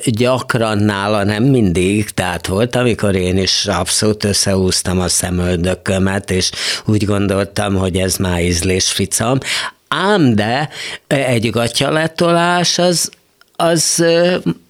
gyakran nála nem mindig, tehát volt, amikor én is abszolút összehúztam a szemöldökömet, és úgy gondoltam, hogy ez már ízlésficam, ám de egy gatyaletolás az, az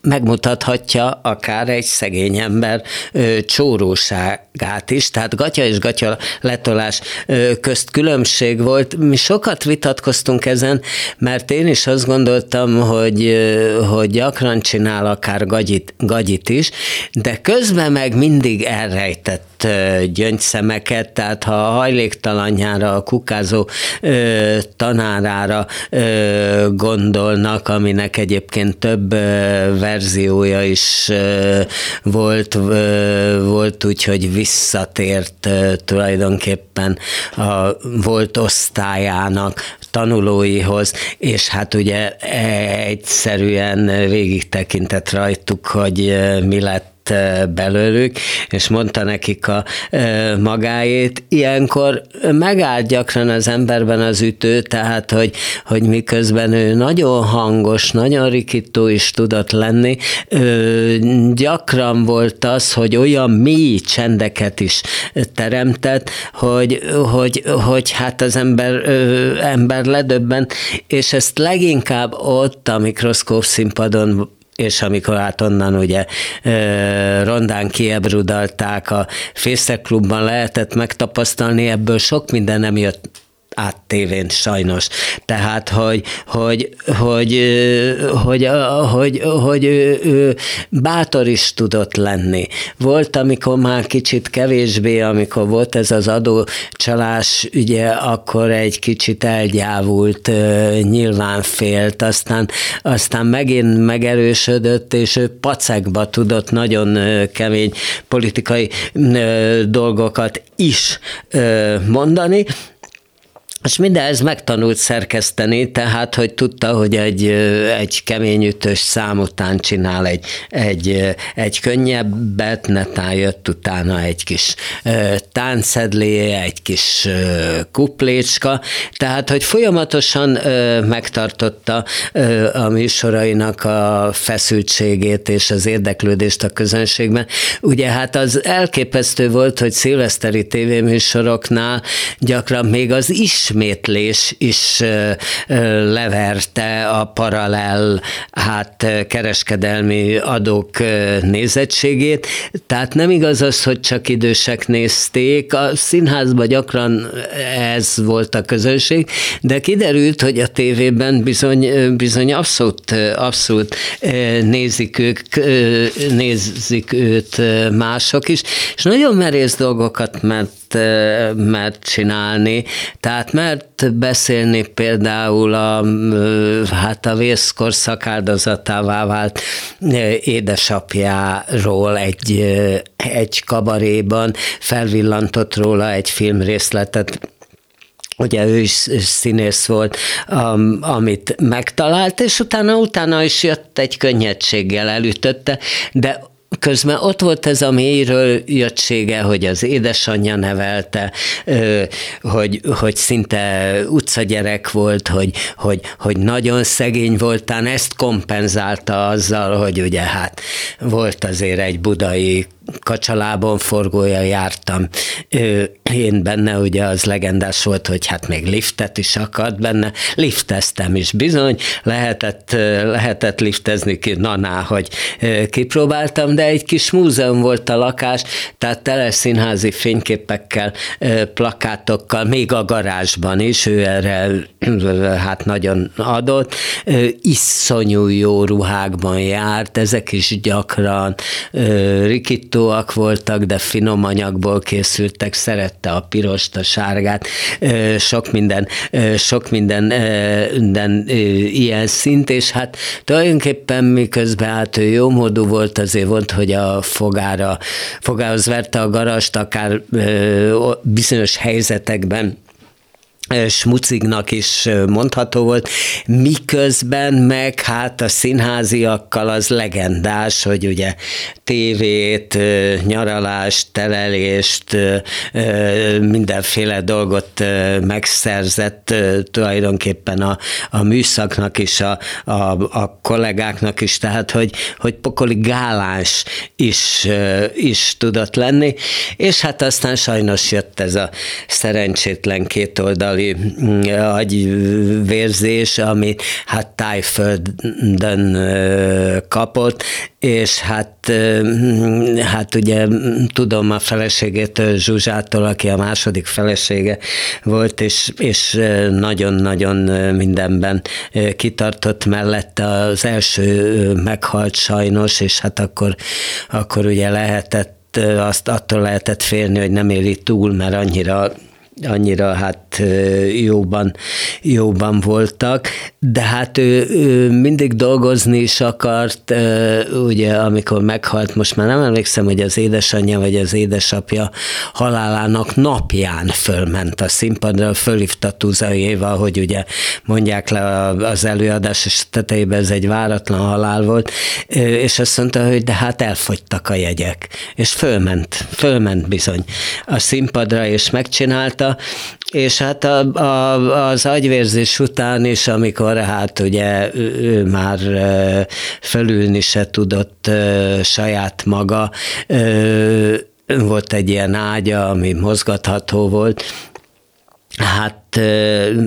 megmutathatja akár egy szegény ember ö, csóróságát is, tehát gatya és gatya letolás ö, közt különbség volt. Mi sokat vitatkoztunk ezen, mert én is azt gondoltam, hogy, ö, hogy gyakran csinál akár gagyit, gagyit is, de közben meg mindig elrejtett gyöngyszemeket, tehát ha a hajléktalanjára, a kukázó ö, tanárára ö, gondolnak, aminek egyébként több ö, verziója is volt, volt úgy, hogy visszatért tulajdonképpen a volt osztályának tanulóihoz, és hát ugye egyszerűen végig tekintett rajtuk, hogy mi lett belőlük, és mondta nekik a magáét. Ilyenkor megállt gyakran az emberben az ütő, tehát, hogy, hogy miközben ő nagyon hangos, nagyon rikító is tudott lenni, gyakran volt az, hogy olyan mély csendeket is teremtett, hogy, hogy, hogy hát az ember, ember ledöbben, és ezt leginkább ott a mikroszkóp színpadon és amikor át onnan ugye rondán kiebrudalták a Fészek klubban lehetett megtapasztalni, ebből sok minden nem jött áttévén sajnos. Tehát, hogy, hogy, hogy, hogy, hogy, hogy ő, ő bátor is tudott lenni. Volt, amikor már kicsit kevésbé, amikor volt ez az adócsalás ügye, akkor egy kicsit elgyávult, nyilván félt, aztán, aztán megint megerősödött, és ő pacekba tudott nagyon kemény politikai dolgokat is mondani, és mindez megtanult szerkeszteni, tehát, hogy tudta, hogy egy, egy kemény ütős szám után csinál egy, egy, egy könnyebbet, netán jött utána egy kis táncedlé, egy kis kuplécska, tehát, hogy folyamatosan megtartotta a műsorainak a feszültségét és az érdeklődést a közönségben. Ugye hát az elképesztő volt, hogy szilveszteri tévéműsoroknál gyakran még az is ismétlés is leverte a paralel hát kereskedelmi adók nézettségét, tehát nem igaz az, hogy csak idősek nézték, a színházban gyakran ez volt a közönség, de kiderült, hogy a tévében bizony, bizony abszolút, abszolút nézik ők, nézik őt mások is, és nagyon merész dolgokat mert mert csinálni, tehát mert beszélni például a, hát a vészkorszak áldozatává vált édesapjáról egy, egy kabaréban, felvillantott róla egy filmrészletet, ugye ő is színész volt, amit megtalált, és utána, utána is jött egy könnyedséggel elütötte, de Közben ott volt ez a mélyről jöttsége, hogy az édesanyja nevelte, hogy, hogy szinte utcagyerek volt, hogy, hogy, hogy nagyon szegény voltán, ezt kompenzálta azzal, hogy ugye hát volt azért egy budai kacsalában forgója jártam. Én benne ugye az legendás volt, hogy hát még liftet is akadt benne. Lifteztem is bizony, lehetett, lehetett liftezni ki, naná, hogy kipróbáltam, de egy kis múzeum volt a lakás, tehát tele színházi fényképekkel, plakátokkal, még a garázsban is, ő erre hát nagyon adott, iszonyú jó ruhákban járt, ezek is gyakran rikító gyártóak voltak, de finom anyagból készültek, szerette a pirost, a sárgát, sok minden, sok minden, minden ilyen szint, és hát tulajdonképpen miközben hát ő jó módú volt, azért volt, hogy a fogára, fogához verte a garast, akár bizonyos helyzetekben smucignak is mondható volt, miközben meg hát a színháziakkal az legendás, hogy ugye tévét, nyaralást, telelést, mindenféle dolgot megszerzett tulajdonképpen a, a műszaknak is, a, a, a kollégáknak is, tehát hogy, hogy pokoli gálás is, is tudott lenni, és hát aztán sajnos jött ez a szerencsétlen kétoldal mm, agyvérzés, ami hát tájföldön kapott, és hát, hát ugye tudom a feleségétől, Zsuzsától, aki a második felesége volt, és, és nagyon-nagyon mindenben kitartott mellette. Az első meghalt sajnos, és hát akkor, akkor ugye lehetett azt attól lehetett félni, hogy nem éli túl, mert annyira annyira hát jóban, jóban voltak, de hát ő, ő mindig dolgozni is akart, ugye amikor meghalt, most már nem emlékszem, hogy az édesanyja vagy az édesapja halálának napján fölment a színpadra, fölhívta Tuzai Éva, hogy ugye mondják le az előadás, és tetejében ez egy váratlan halál volt, és azt mondta, hogy de hát elfogytak a jegyek, és fölment, fölment bizony a színpadra, és megcsinálta, és hát a, a, az agyvérzés után is, amikor hát ugye ő már felülni se tudott saját maga, volt egy ilyen ágya, ami mozgatható volt, hát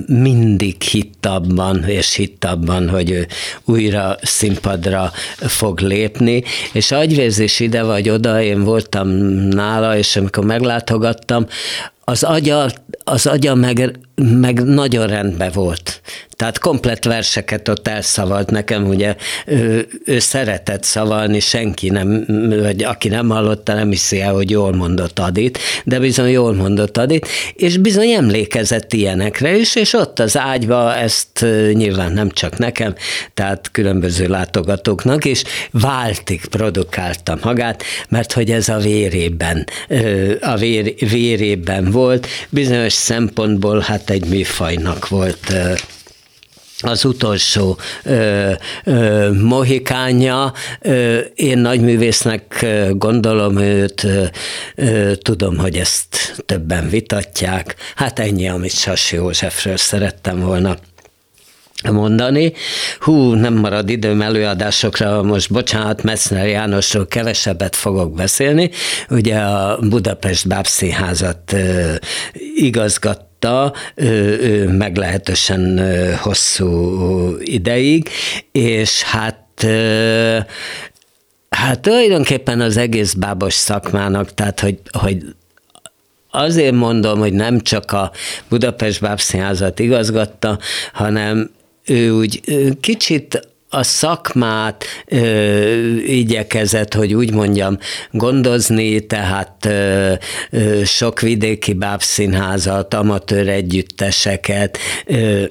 mindig hitt abban, és hitt abban, hogy ő újra színpadra fog lépni, és agyvérzés ide vagy oda, én voltam nála, és amikor meglátogattam, az agya, az agya meg meg nagyon rendben volt. Tehát komplett verseket ott elszavalt nekem, ugye ő, ő szeretett szavalni, senki nem, vagy aki nem hallotta, nem hiszi el, hogy jól mondott Adit, de bizony jól mondott Adit, és bizony emlékezett ilyenekre is, és ott az ágyba ezt nyilván nem csak nekem, tehát különböző látogatóknak is váltig produkálta magát, mert hogy ez a vérében, a vér, vérében volt, bizonyos szempontból hát egy műfajnak volt az utolsó ö, ö, mohikánja. Ö, én nagyművésznek gondolom őt, ö, ö, tudom, hogy ezt többen vitatják. Hát ennyi, amit Sasi Józsefről szerettem volna mondani. Hú, nem marad időm előadásokra, most bocsánat, Metzner Jánosról kevesebbet fogok beszélni. Ugye a Budapest Bábszínházat igazgat tartotta meglehetősen hosszú ideig, és hát Hát tulajdonképpen az egész bábos szakmának, tehát hogy, hogy azért mondom, hogy nem csak a Budapest Bábszínházat igazgatta, hanem ő úgy kicsit a szakmát ö, igyekezett, hogy úgy mondjam, gondozni, tehát ö, ö, sok vidéki bábszínházat, amatőr együtteseket, ö,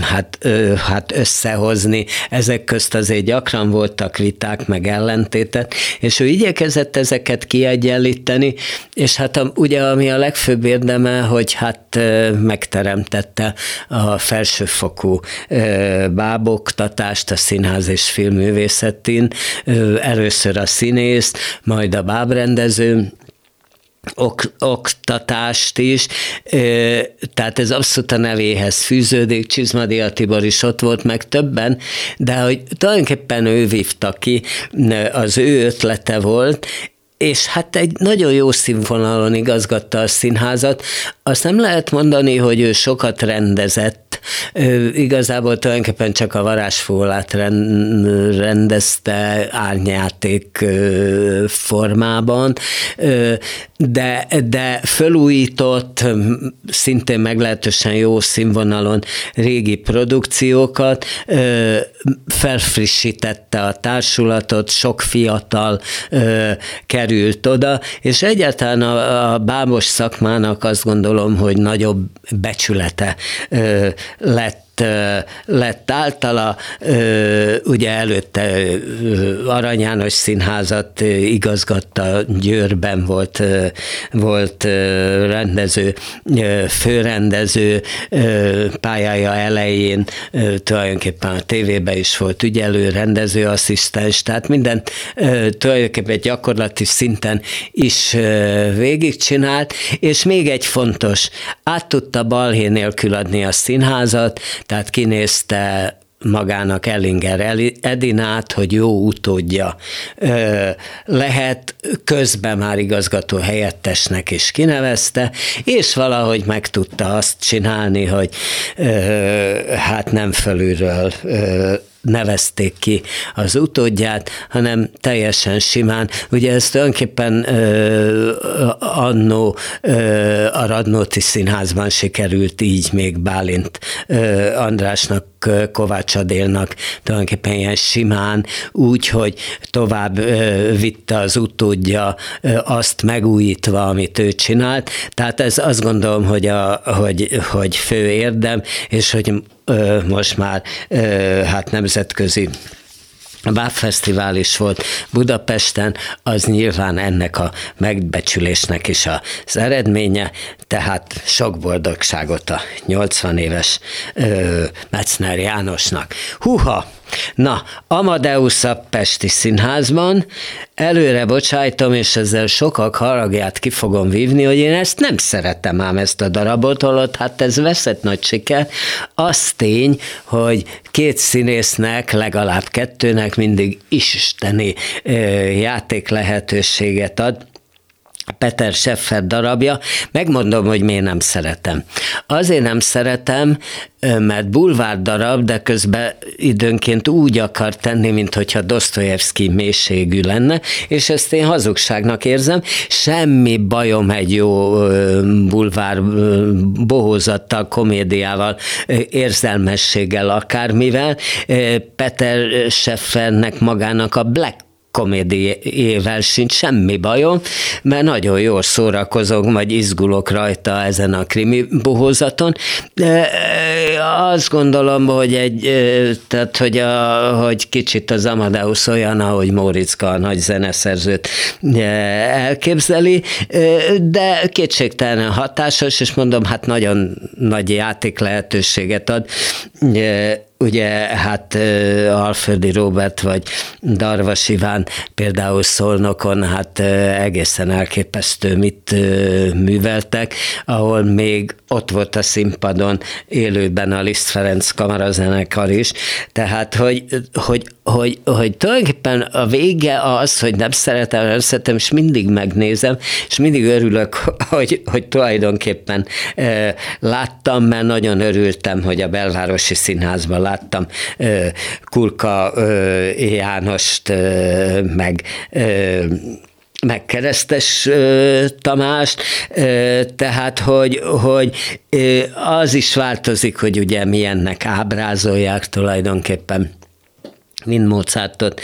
hát, hát összehozni. Ezek közt azért gyakran voltak viták, meg ellentétek, és ő igyekezett ezeket kiegyenlíteni, és hát a, ugye ami a legfőbb érdeme, hogy hát megteremtette a felsőfokú báboktatást a színház és filmművészetén, először a színész, majd a bábrendező, ok, oktatást is, tehát ez abszolút a nevéhez fűződik, Csizmadi Tibor is ott volt, meg többen, de hogy tulajdonképpen ő vívta ki, az ő ötlete volt, és hát egy nagyon jó színvonalon igazgatta a színházat. Azt nem lehet mondani, hogy ő sokat rendezett, ő igazából tulajdonképpen csak a varázsfólát rendezte árnyáték formában, de, de fölújított, szintén meglehetősen jó színvonalon régi produkciókat, felfrissítette a társulatot, sok fiatal került oda, és egyáltalán a, a bábos szakmának azt gondolom, hogy nagyobb becsülete lett lett általa, ugye előtte Arany János Színházat igazgatta, Győrben volt, volt rendező, főrendező pályája elején, tulajdonképpen a tévében is volt ügyelő, rendező, asszisztens, tehát minden tulajdonképpen gyakorlati szinten is végigcsinált, és még egy fontos, át tudta balhé nélkül adni a színházat, tehát kinézte magának Ellinger Edinát, hogy jó utódja lehet, közben már igazgató helyettesnek is kinevezte, és valahogy meg tudta azt csinálni, hogy hát nem fölülről nevezték ki az utódját, hanem teljesen simán. Ugye ez tulajdonképpen annó ö, a Radnóti Színházban sikerült így még Bálint ö, Andrásnak Kovács Adélnak tulajdonképpen ilyen simán, úgy, hogy tovább ö, vitte az utódja ö, azt megújítva, amit ő csinált. Tehát ez azt gondolom, hogy, a, hogy, hogy fő érdem, és hogy most már hát nemzetközi Bábfesztivál is volt Budapesten, az nyilván ennek a megbecsülésnek is az eredménye, tehát sok boldogságot a 80 éves ö, Metzner Jánosnak. Huha! Na, Amadeus a Pesti Színházban, előre bocsájtom, és ezzel sokak haragját ki fogom vívni, hogy én ezt nem szeretem ám ezt a darabot, holott hát ez veszett nagy siker. Az tény, hogy két színésznek, legalább kettőnek mindig isteni játék lehetőséget ad, Peter Scheffer darabja. Megmondom, hogy miért nem szeretem. Azért nem szeretem, mert bulvár darab, de közben időnként úgy akar tenni, mint hogyha Dostoyevsky mélységű lenne, és ezt én hazugságnak érzem. Semmi bajom egy jó bulvár bohózattal, komédiával, érzelmességgel, akármivel. Peter Scheffernek magának a Black komédiével sincs semmi bajom, mert nagyon jól szórakozok, vagy izgulok rajta ezen a krimi bohózaton, de azt gondolom, hogy egy, tehát, hogy, a, hogy kicsit az Amadeus olyan, ahogy Móriczka a nagy zeneszerzőt elképzeli, de kétségtelen hatásos, és mondom, hát nagyon nagy játék lehetőséget ad ugye hát Alföldi Robert vagy Darvas Iván például Szolnokon hát egészen elképesztő mit műveltek, ahol még ott volt a színpadon élőben a Liszt Ferenc kamarazenekar is, tehát hogy, hogy, hogy, hogy tulajdonképpen a vége az, hogy nem szeretem, nem szeretem, és mindig megnézem, és mindig örülök, hogy, hogy tulajdonképpen láttam, mert nagyon örültem, hogy a belvárosi színházban láttam. Kulka Jánost, meg e, meg keresztes Tamást, tehát hogy, hogy az is változik, hogy ugye milyennek ábrázolják tulajdonképpen mind Mozartot,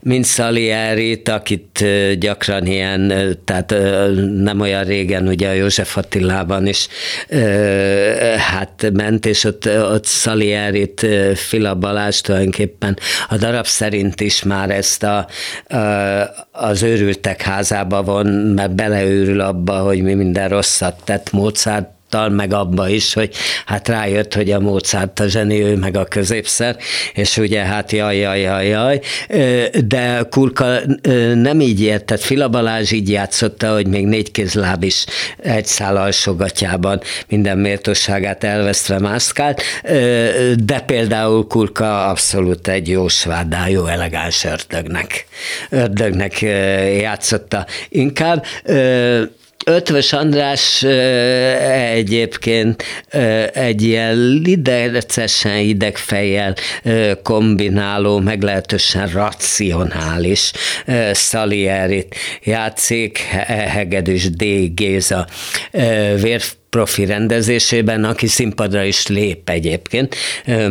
mind Salieri-t, akit gyakran ilyen, tehát nem olyan régen ugye a József Attilában is hát ment, és ott, ott Salieri-t Fila Balázs tulajdonképpen a darab szerint is már ezt a, a, az őrültek házába von, mert beleőrül abba, hogy mi minden rosszat tett Mozart Mozarttal, meg abba is, hogy hát rájött, hogy a Mozart a zseni, ő meg a középszer, és ugye hát jaj, jaj, jaj, jaj, de Kurka nem így értett, Fila Balázs így játszotta, hogy még négy kézláb is egy szál alsogatjában minden méltóságát elvesztve mászkált, de például Kurka abszolút egy jó svádá, jó elegáns ördögnek, ördögnek játszotta inkább. Ötvös András egyébként egy ilyen lidercesen idegfejjel kombináló, meglehetősen racionális Szalierit játszik, Hegedűs D. Géza vér profi rendezésében, aki színpadra is lép egyébként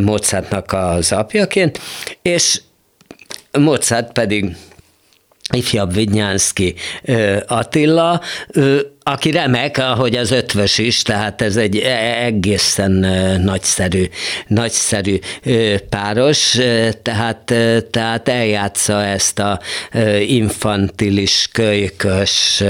Mozartnak az apjaként, és Mozart pedig ifjabb Vidnyánszki Attila, aki remek, ahogy az ötvös is, tehát ez egy e, egészen nagyszerű, nagyszerű páros, tehát, tehát eljátsza ezt a infantilis, kölykös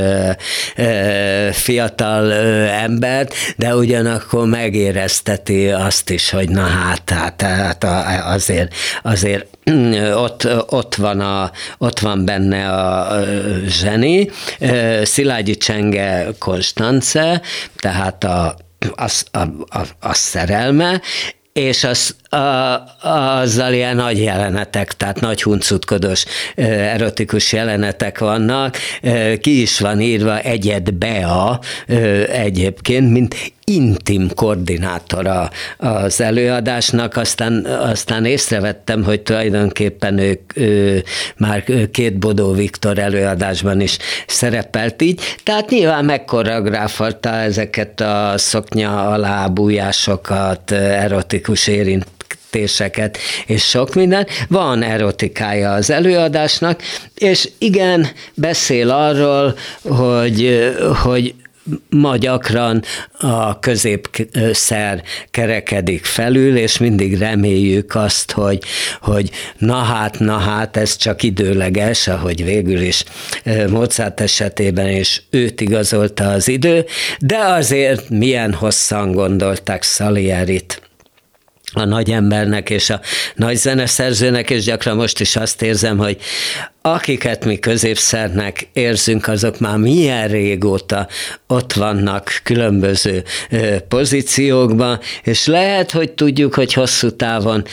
fiatal embert, de ugyanakkor megérezteti azt is, hogy na hát, hát, hát azért, azért ott, ott, van a, ott van benne a zseni. Szilágyi Csenge Konstance, tehát a, a, a, a, a szerelme, és az, a, azzal ilyen nagy jelenetek, tehát nagy huncutkodós erotikus jelenetek vannak. Ki is van írva egyed Bea egyébként, mint intim koordinátora az előadásnak, aztán, aztán észrevettem, hogy tulajdonképpen ők ő, már két Bodó Viktor előadásban is szerepelt így, tehát nyilván megkoreográfolta ezeket a szoknya alá bújásokat, erotikus érint téseket és sok minden. Van erotikája az előadásnak, és igen, beszél arról, hogy, hogy ma gyakran a középszer kerekedik felül, és mindig reméljük azt, hogy, hogy na hát, na hát, ez csak időleges, ahogy végül is Mozart esetében is őt igazolta az idő, de azért milyen hosszan gondolták Salierit a nagy embernek és a nagy zeneszerzőnek, és gyakran most is azt érzem, hogy akiket mi középszernek érzünk, azok már milyen régóta ott vannak különböző pozíciókban, és lehet, hogy tudjuk, hogy hosszú távon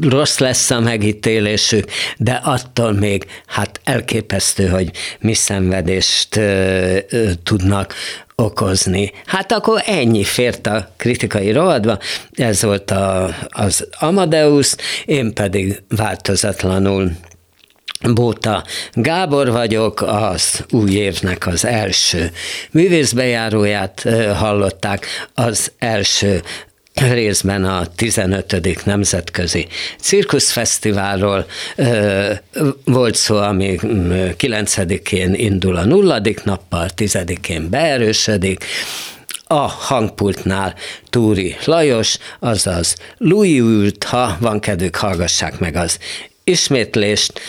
rossz lesz a megítélésük, de attól még hát elképesztő, hogy mi szenvedést ö, ö, tudnak okozni. Hát akkor ennyi fért a kritikai rovadba, ez volt a, az Amadeus, én pedig változatlanul Bóta Gábor vagyok, az új évnek az első művészbejáróját hallották, az első részben a 15. Nemzetközi Cirkuszfesztiválról volt szó, ami 9-én indul a nulladik nappal, 10-én beerősödik, a hangpultnál Túri Lajos, azaz Louis ült, ha van kedvük, hallgassák meg az ismétlést,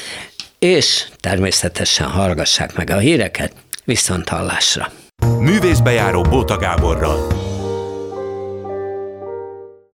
és természetesen hallgassák meg a híreket, viszont hallásra. Művészbejáró Bóta Gáborral.